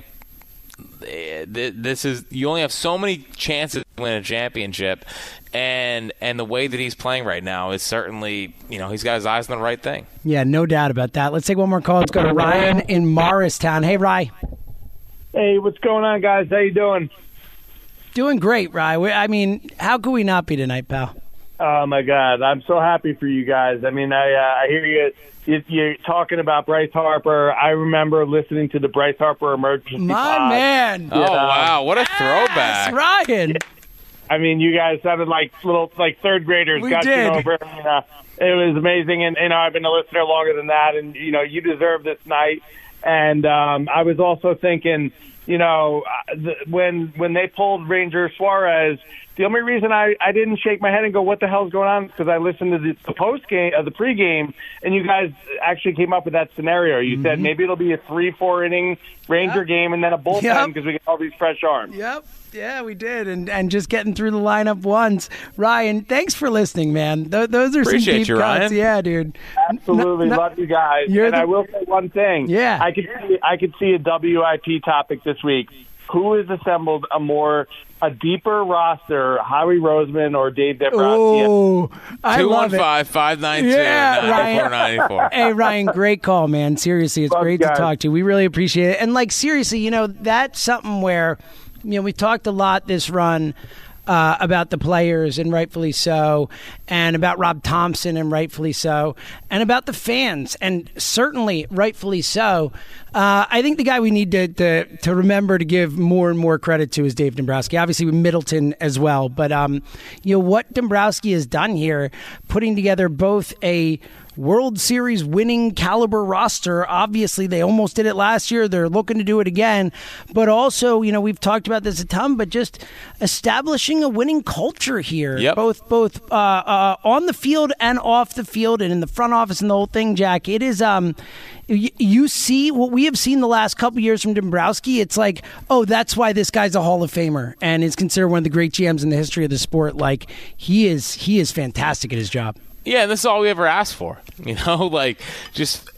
eh, this is you only have so many chances to win a championship, and and the way that he's playing right now is certainly you know he's got his eyes on the right thing. yeah, no doubt about that. Let's take one more call. Let's go to Ryan in Morristown. Hey, Rye. Hey, what's going on, guys? How you doing? Doing great, Rye. We- I mean, how could we not be tonight, pal? Oh my God, I'm so happy for you guys. I mean, I uh, I hear you. you- You're talking about Bryce Harper. I remember listening to the Bryce Harper emergency. My pod. man. Oh wow, what a throwback! Ryan. I mean, you guys sounded like little like third graders We gushing did. over. And, uh, it was amazing, and you know I've been a listener longer than that, and you know you deserve this night. And um, I was also thinking, you know, uh, the, when when they pulled Ranger Suarez, the only reason I, I didn't shake my head and go, "What the hell's going on?" because I listened to the, the post game, uh, the pregame, and you guys actually came up with that scenario. You said maybe it'll be a three, four inning Ranger game and then a bullpen Yep. because we get all these fresh arms. Yep. Yeah, we did, and and just getting through the lineup once. Ryan, thanks for listening, man. Th- those are Appreciate some deep you, cuts. Ryan. Yeah, dude. Absolutely N- n- love you guys. And the- I will say one thing. Yeah. I could see, I could see a WIP topic this week. Who has assembled a more a deeper roster, Howie Roseman or Dave Dombrowski? Oh, I love it. 215-592-9494. Yeah, Ryan. hey, Ryan, great call, man. Seriously, it's Love great you to talk to you. We really appreciate it. And, like, seriously, you know, that's something where, you know, we talked a lot this run. Uh, about the players, and rightfully so, and about Rob Thomson, and rightfully so, and about the fans, and certainly rightfully so. Uh, I think the guy we need to, to to remember to give more and more credit to is Dave Dombrowski. Obviously, with Middleton as well, but um, you know what Dombrowski has done here, putting together both a World Series winning caliber roster. Obviously, they almost did it last year. They're looking to do it again. But also, you know, we've talked about this a ton, but just establishing a winning culture here, Yep. both both uh, uh, on the field and off the field, and in the front office and the whole thing. Jack, it is. Um, you see what we have seen the last couple years from Dombrowski. It's like, oh, that's why this guy's a Hall of Famer and is considered one of the great GMs in the history of the sport. Like he is, he is fantastic at his job. Yeah, and this is all we ever asked for. You know, like just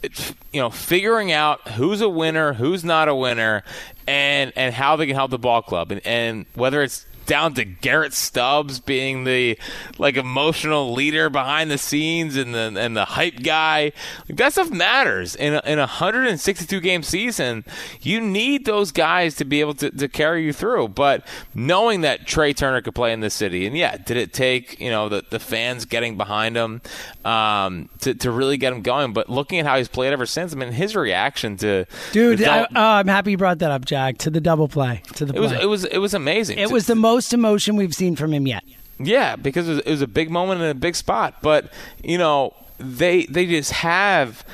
you know, figuring out who's a winner, who's not a winner, and and how they can help the ball club, and, and whether it's down to Garrett Stubbs being the like emotional leader behind the scenes and the and the hype guy. Like, that stuff matters in a, in a 162 game season. You need those guys to be able to, to carry you through. But knowing that Trea Turner could play in this city, and yeah, did it take you know the the fans getting behind him um, to to really get him going? But looking at how he's played ever since, I mean, his reaction to Dude, I, double- oh, I'm happy you brought that up, Jack. To the double play, to the it was it was it was amazing. It To- was the most emotion we've seen from him yet. Yeah, because it was, a big moment in a big spot. But you know, they they just have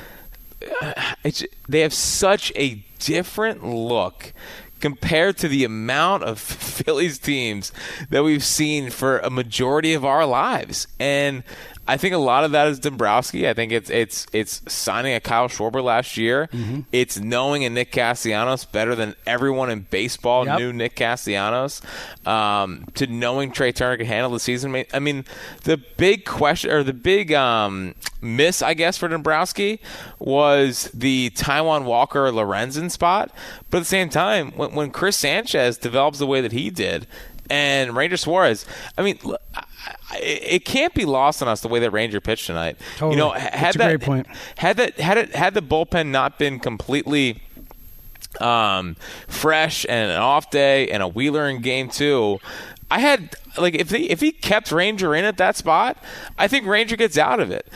uh, it's they have such a different look compared to the amount of Phillies teams that we've seen for a majority of our lives. And I think a lot of that is Dombrowski. I think it's it's it's signing a Kyle Schwarber last year. It's knowing a Nick Castellanos better than everyone in baseball Yep. knew Nick Castellanos. Um, to knowing Trea Turner can handle the season. I mean- I mean, the big question or the big um, miss, I guess, for Dombrowski was the Taijuan Walker Lorenzen spot. But at the same time, when, when Chris Sanchez develops the way that he did, and Ranger Suarez, I mean, l- I- I- it can't be lost on us the way that Ranger pitched tonight. Totally. You know, That's had a that great point. had that had it had the bullpen not been completely um, fresh and an off day and a Wheeler in game two. I had like if he if he kept Ranger in at that spot, I think Ranger gets out of it.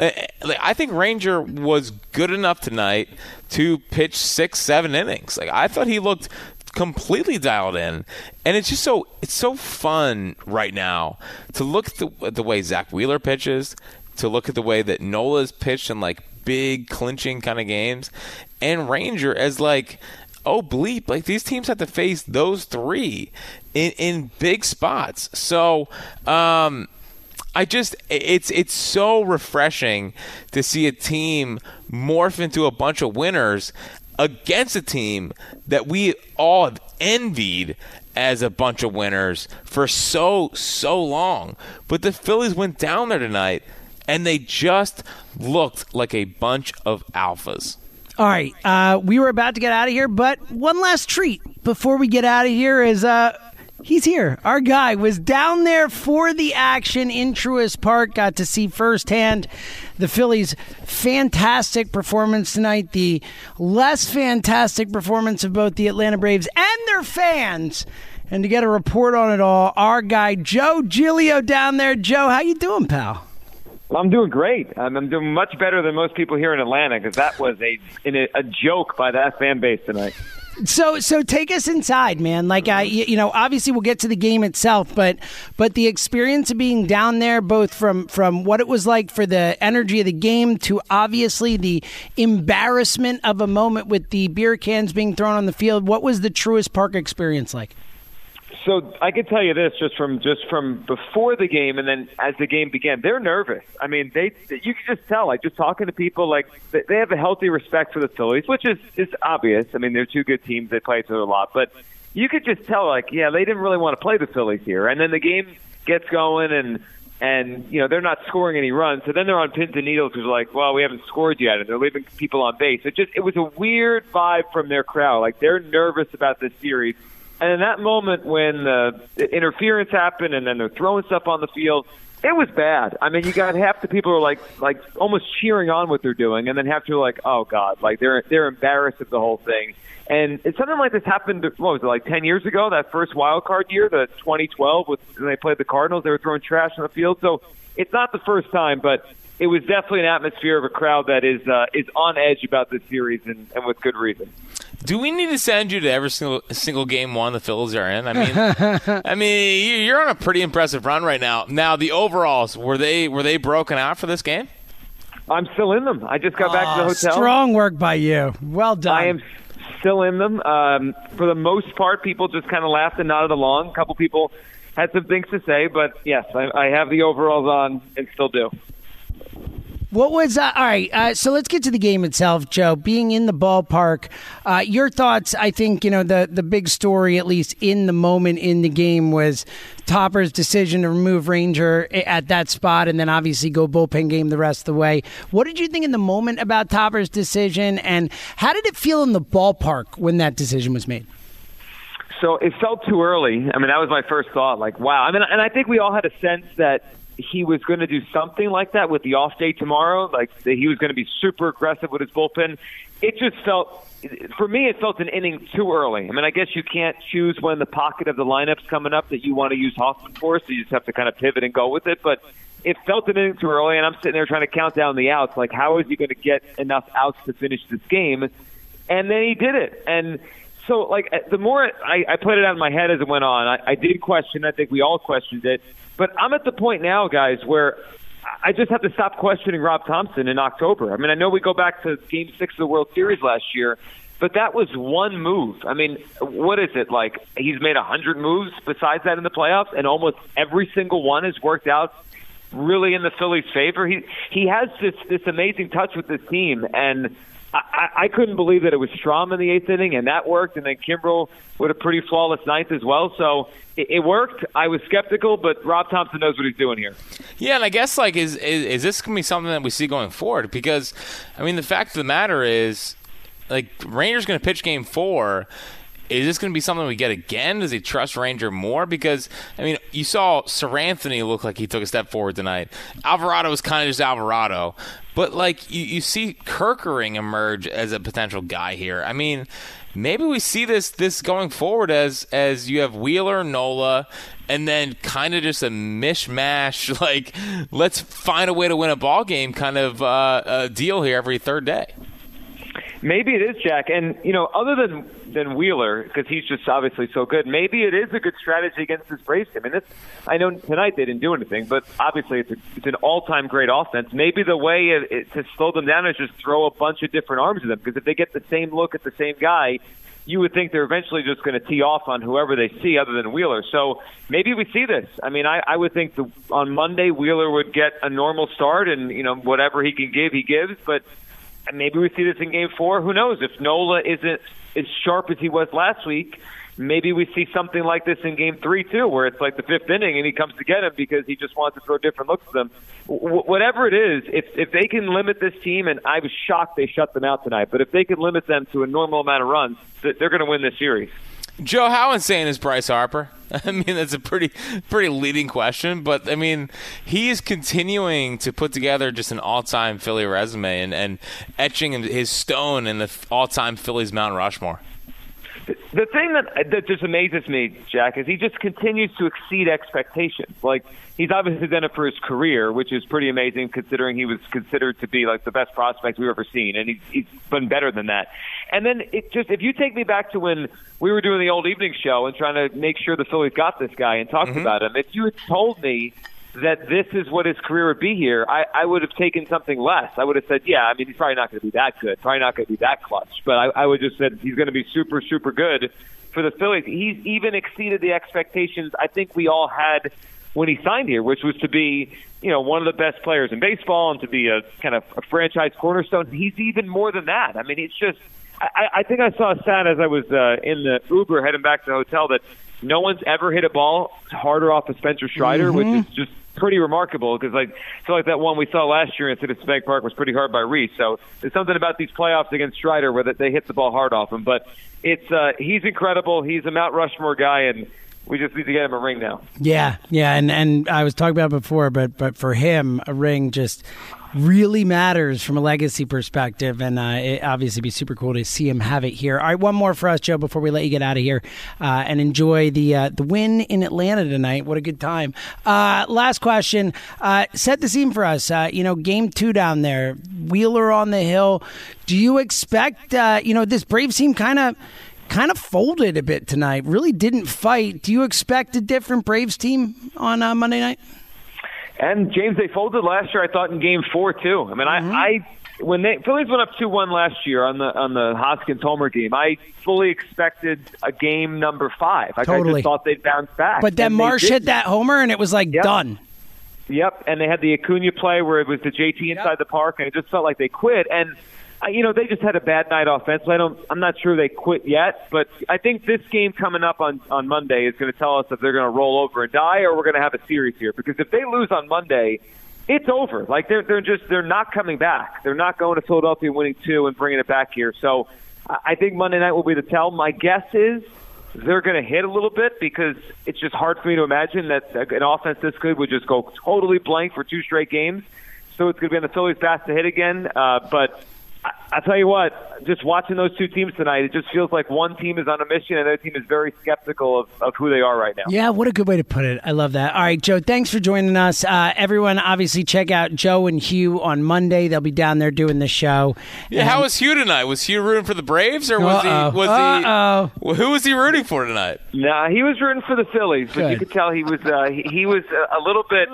Uh, like, I think Ranger was good enough tonight to pitch six, seven innings. Like I thought he looked completely dialed in, and it's just so it's so fun right now to look at the, the way Zack Wheeler pitches, to look at the way that Nola's pitched in like big clinching kind of games, and Ranger as like oh bleep like these teams have to face those three in in big spots. So um I just it's it's so refreshing to see a team morph into a bunch of winners against a team that we all have envied as a bunch of winners for so so long. But the Phillies went down there tonight and they just looked like a bunch of alphas. All right, uh, we were about to get out of here, but one last treat before we get out of here is uh, he's here. Our guy was down there for the action in Truist Park. Got to see firsthand the Phillies' fantastic performance tonight, the less fantastic performance of both the Atlanta Braves and their fans. And to get a report on it all, our guy Joe Giglio down there. Joe, how you doing, pal? Well, I'm doing great. I'm, I'm doing much better than most people here in Atlanta because that was a, a joke by that fan base tonight. So so take us inside, man. Like I, you know, obviously we'll get to the game itself, but but the experience of being down there, both from from what it was like for the energy of the game to obviously the embarrassment of a moment with the beer cans being thrown on the field. What was the Truist Park experience like? So I can tell you this just from just from before the game and then as the game began, they're nervous. I mean, they you can just tell like just talking to people like they have a healthy respect for the Phillies, which is is obvious. I mean, they're two good teams. They play each other a lot, but you could just tell like yeah, they didn't really want to play the Phillies here. And then the game gets going and and you know they're not scoring any runs. So then they're on pins and needles because like, well, we haven't scored yet, and they're leaving people on base. It just it was a weird vibe from their crowd. Like they're nervous about this series. And in that moment when the interference happened and then they're throwing stuff on the field, it was bad. I mean, you got half the people are like like almost cheering on what they're doing, and then half are like, oh god, like they're they're embarrassed of the whole thing. And it's something like this happened. What was it like ten years ago? That first wild card year, the 2012, with when they played the Cardinals, they were throwing trash on the field. So it's not the first time, but it was definitely an atmosphere of a crowd that is uh, is on edge about this series, and, and with good reason. Do we need to send you to every single single game one the Phillies are in? I mean, I mean, you're on a pretty impressive run right now. Now, the overalls were they were they broken out for this game? I'm still in them. I just got back to the hotel. Strong work by you. Well done. I am still in them. Um, for the most part, people just kind of laughed and nodded along. A couple people had some things to say, but yes, I, I have the overalls on and still do. What was uh, all right? Uh, so let's get to the game itself, Joe. Being in the ballpark, uh, your thoughts? I think you know the the big story, at least in the moment in the game, was Topper's decision to remove Ranger at that spot, and then obviously go bullpen game the rest of the way. What did you think in the moment about Topper's decision, and how did it feel in the ballpark when that decision was made? So it felt too early. I mean, that was my first thought. Like, wow. I mean, and I think we all had a sense that he was going to do something like that with the off day tomorrow, like he was going to be super aggressive with his bullpen. It just felt, for me, it felt an inning too early. I mean, I guess you can't choose when the pocket of the lineup's coming up that you want to use Hoffman for, so you just have to kind of pivot and go with it. But it felt an inning too early, and I'm sitting there trying to count down the outs. Like, how is he going to get enough outs to finish this game? And then he did it. And so, like, the more I, I played it out in my head as it went on, I, I did question. I think we all questioned it. But I'm at the point now, guys, where I just have to stop questioning Rob Thomson in October. I mean, I know we go back to Game Six of the World Series last year, but that was one move. I mean, what is it like? He's made a hundred moves besides that in the playoffs, and almost every single one has worked out really in the Phillies' favor. He he has this this amazing touch with this team, and I, I couldn't believe that it was Strahm in the eighth inning, and that worked. And then Kimbrel with a pretty flawless ninth as well. So it, it worked. I was skeptical, but Rob Thomson knows what he's doing here. Yeah, and I guess like is is, is this going to be something that we see going forward? Because I mean, the fact of the matter is, like Rangers going to pitch Game Four. Is this going to be something we get again? Does he trust Ranger more? Because I mean, you saw Seranthony look like he took a step forward tonight. Alvarado was kind of just Alvarado, but like you, you see Kerkering emerge as a potential guy here. I mean, maybe we see this this going forward as as you have Wheeler, Nola, and then kind of just a mishmash. Like, let's find a way to win a ball game kind of uh, deal here every third day. Maybe it is Jack, and you know, other than than Wheeler, because he's just obviously so good. Maybe it is a good strategy against this Braves team. I mean, this I know tonight they didn't do anything, but obviously it's a, it's an all time great offense. Maybe the way it, it, to slow them down is just throw a bunch of different arms at them, because if they get the same look at the same guy, you would think they're eventually just going to tee off on whoever they see other than Wheeler. So maybe we see this. I mean, I, I would think the, on Monday Wheeler would get a normal start, and you know whatever he can give, he gives, but maybe we see this in game four. Who knows? If Nola isn't as sharp as he was last week, maybe we see something like this in game three, too, where it's like the fifth inning and he comes to get him because he just wants to throw different looks at them. W- whatever it is, if, if they can limit this team, and I was shocked they shut them out tonight, but if they can limit them to a normal amount of runs, they're going to win this series. Joe, how insane is Bryce Harper? I mean, that's a pretty pretty leading question, but I mean, he is continuing to put together just an all-time Philly resume and, and etching his stone in the all-time Phillies Mount Rushmore. The thing that that just amazes me, Jack, is he just continues to exceed expectations. Like he's obviously done it for his career, which is pretty amazing considering he was considered to be like the best prospect we've ever seen, and he's, he's been better than that. And then it just if you take me back to when we were doing the old evening show and trying to make sure the Phillies got this guy and talked mm-hmm. about him, if you had told me that this is what his career would be here, I, I would have taken something less. I would have said, yeah, I mean, he's probably not going to be that good, probably not going to be that clutch, but I, I would just said he's going to be super, super good for the Phillies. He's even exceeded the expectations I think we all had when he signed here, which was to be, you know, one of the best players in baseball and to be a kind of a franchise cornerstone. He's even more than that. I mean, it's just. I, I think I saw a stat as I was uh, in the Uber heading back to the hotel that no one's ever hit a ball harder off of Spencer Strider, which is just pretty remarkable because I feel like that one we saw last year in Citizens Bank Park was pretty hard by Reese. So there's something about these playoffs against Strider where they hit the ball hard off him. But it's uh, he's incredible. He's a Mount Rushmore guy, and we just need to get him a ring now. Yeah, yeah, and and I was talking about before, but but for him, a ring just really matters from a legacy perspective, and uh, it obviously be super cool to see him have it here. All right, one more for us, Joe, before we let you get out of here uh, and enjoy the uh, the win in Atlanta tonight. What a good time! Uh, last question, uh, set the scene for us. Uh, you know, game two down there, Wheeler on the hill. Do you expect? you know, this Braves team kind of kind of folded a bit tonight. Really didn't fight. Do you expect a different Braves team on uh, Monday night? And James, they folded last year. I thought in Game Four too. I mean, Mm-hmm. I, I when they Phillies went up two one last year on the on the Hoskins Homer game, I fully expected a game number five. Like I just thought they'd bounce back. But then Marsh hit that homer, and it was like done. Yep, and they had the Acuna play where it was the JT inside the park, and it just felt like they quit. And you know, they just had a bad night offensively. I don't, I'm not sure they quit yet, but I think this game coming up on on Monday is going to tell us if they're going to roll over and die, or we're going to have a series here. Because if they lose on Monday, it's over. Like they're they're just they're not coming back. They're not going to Philadelphia winning two and bringing it back here. So I think Monday night will be the tell. My guess is they're going to hit a little bit because it's just hard for me to imagine that an offense this good would just go totally blank for two straight games. So it's going to be on the Phillies' bat to hit again. Uh, but I, I tell you what, just watching those two teams tonight, it just feels like one team is on a mission and the other team is very skeptical of, of who they are right now. Yeah, what a good way to put it. I love that. All right, Joe, thanks for joining us. Uh, everyone, obviously, check out Joe and Hugh on Monday. They'll be down there doing the show. Yeah, how was Hugh tonight? Was Hugh rooting for the Braves or was Uh-oh. he was Uh-oh. he who was he rooting for tonight? Nah, he was rooting for the Phillies, but you could tell he was uh, he, he was a, a little bit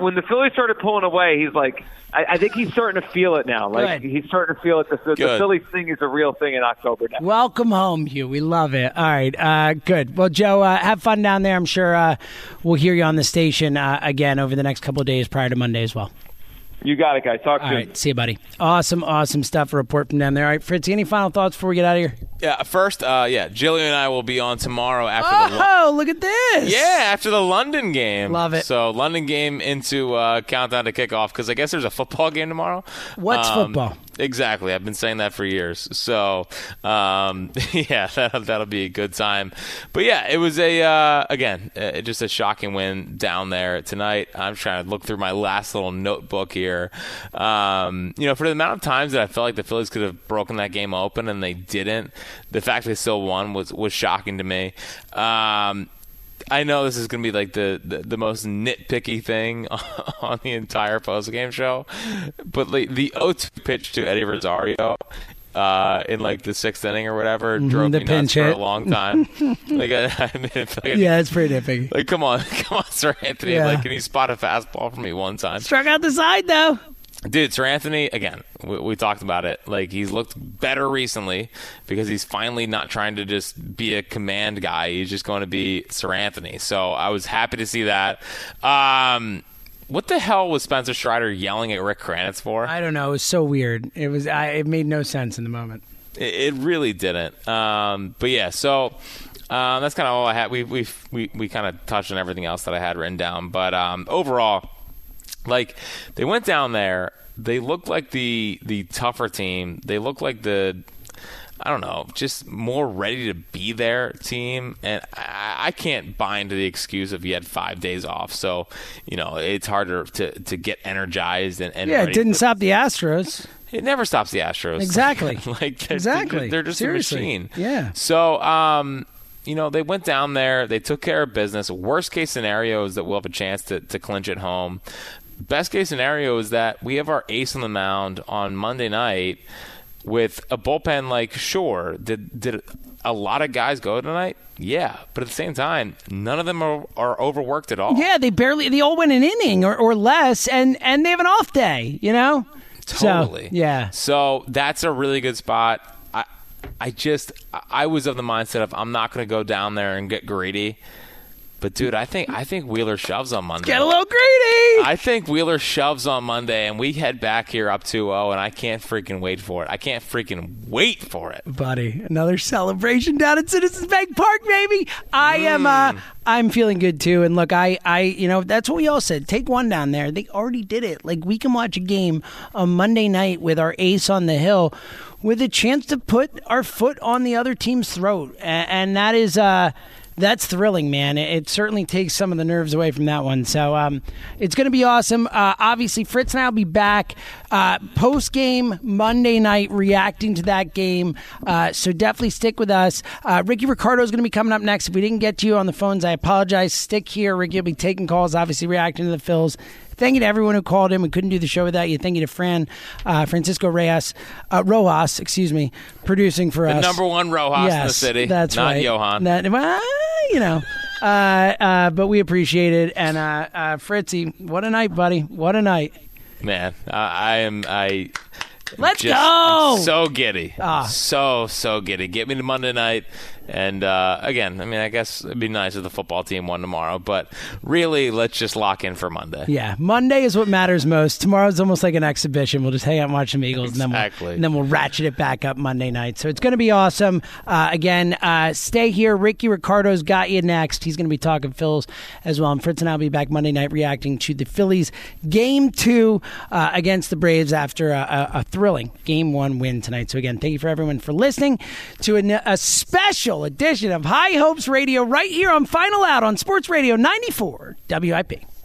when the Phillies started pulling away. He's like, I, I think he's starting to feel it now. Like Good. he's starting to feel it. The, the Good. Phillies thing is a real thing in October now. Welcome home, Hugh. We love it. All right, uh, good. Well, Joe, uh, have fun down there. I'm sure uh, we'll hear you on the station uh, again over the next couple of days prior to Monday as well. You got it, guys. Talk All soon. right, see you, buddy. Awesome, awesome stuff. A report from down there. All right, Fritz. any final thoughts before we get out of here? Yeah, first, uh, yeah, Jillian and I will be on tomorrow after the Oh, look at this. Yeah, after the London game. Love it. So London game into uh, countdown to kickoff because I guess there's a football game tomorrow. What's Um, football? Exactly. I've been saying that for years. So um, yeah, that'll, that'll be a good time. But yeah, it was a uh, again uh, just a shocking win down there tonight. I'm trying to look through my last little notebook here. Um, you know, for the amount of times that I felt like the Phillies could have broken that game open and they didn't, the fact they still won was was shocking to me. Um, I know this is going to be like the, the, the most nitpicky thing on the entire post game show, but like the 0-2 pitch to Eddie Rosario uh, in like the sixth inning or whatever Mhm, drove the me nuts pinch for a long time. like I, I mean, if I- Yeah, it's pretty nitpicky. Like come on, come on, Seranthony. Yeah. Like can you spot a fastball for me one time? Struck out the side, though. Dude, Seranthony, again, we, we talked about it. Like, he's looked better recently because he's finally not trying to just be a command guy. He's just going to be Seranthony. So I was happy to see that. Um, what the hell was Spencer Strider yelling at Rick Kranitz for? I don't know. It was so weird. It was. I, it made no sense in the moment. It, it really didn't. Um, but yeah, so um, that's kind of all I had. We we we we kind of touched on everything else that I had written down. But um, overall, like they went down there, they looked like the the tougher team. They looked like the I don't know, just more ready to be there team. And I, I can't buy into the excuse of you had five days off. So, you know, it's harder to, to get energized and, and yeah, it didn't for- stop the Astros. It never stops the Astros. Exactly. like they're, Exactly. They're, they're just Seriously. a machine. Yeah. So, um, you know, they went down there. They took care of business. Worst case scenario is that we'll have a chance to, to clinch at home. Best case scenario is that we have our ace on the mound on Monday night with a bullpen like sure did did a lot of guys go tonight yeah but at the same time none of them are, are overworked at all Yeah, they barely they all went an inning or, or less, and and they have an off day. You know. Totally. So, yeah. So that's a really good spot. I I just I was of the mindset of I'm not going to go down there and get greedy. But dude, I think I think Wheeler shoves on Monday. Get a little greedy. I think Wheeler shoves on Monday, and we head back here up 2-0, and I can't freaking wait for it. I can't freaking wait for it. buddy. Another celebration down at Citizens Bank Park, baby. I am. Uh, Mm. I'm feeling good too. And look, I, I, you know, that's what we all said. Take one down there. They already did it. Like we can watch a game on Monday night with our ace on the hill, with a chance to put our foot on the other team's throat, and, and that is. Uh, that's thrilling, man. It, it certainly takes some of the nerves away from that one. So um, it's going to be awesome. Uh, obviously, Fritz and I will be back uh, post game Monday night reacting to that game. Uh, so definitely stick with us. Uh, Ricky Ricardo is going to be coming up next. If we didn't get to you on the phones, I apologize. Stick here. Ricky will be taking calls, obviously reacting to the Phils. Thank you to everyone who called in. We couldn't do the show without you. Thank you to Fran, uh, Francisco Reyes, uh, Rojas, excuse me, producing for The us. number one Rojas in the city, That's right. not right. Johan. That, well, you know. Uh, uh, but we appreciate it. And uh, uh, Fritzy, what a night, buddy. What a night. Man, I, I am I. Let's just, go! I'm so giddy, Ah. so so giddy. Get me to Monday night, and uh, again, I mean, I guess it'd be nice if the football team won tomorrow, but really, let's just lock in for Monday. Yeah, Monday is what matters most. Tomorrow's almost like an exhibition. We'll just hang out and watch some Eagles, and then Exactly. we'll and then we'll ratchet it back up Monday night. So it's going to be awesome. Uh, again, uh, stay here. Ricky Ricardo's got you next. He's going to be talking Phils as well. And Fritz and I'll be back Monday night reacting to the Phillies game two uh, against the Braves after a, a, a thrilling game one win tonight. So again, thank you for everyone for listening to a, a special edition of High Hopes Radio right here on Final Out on Sports Radio 94 WIP.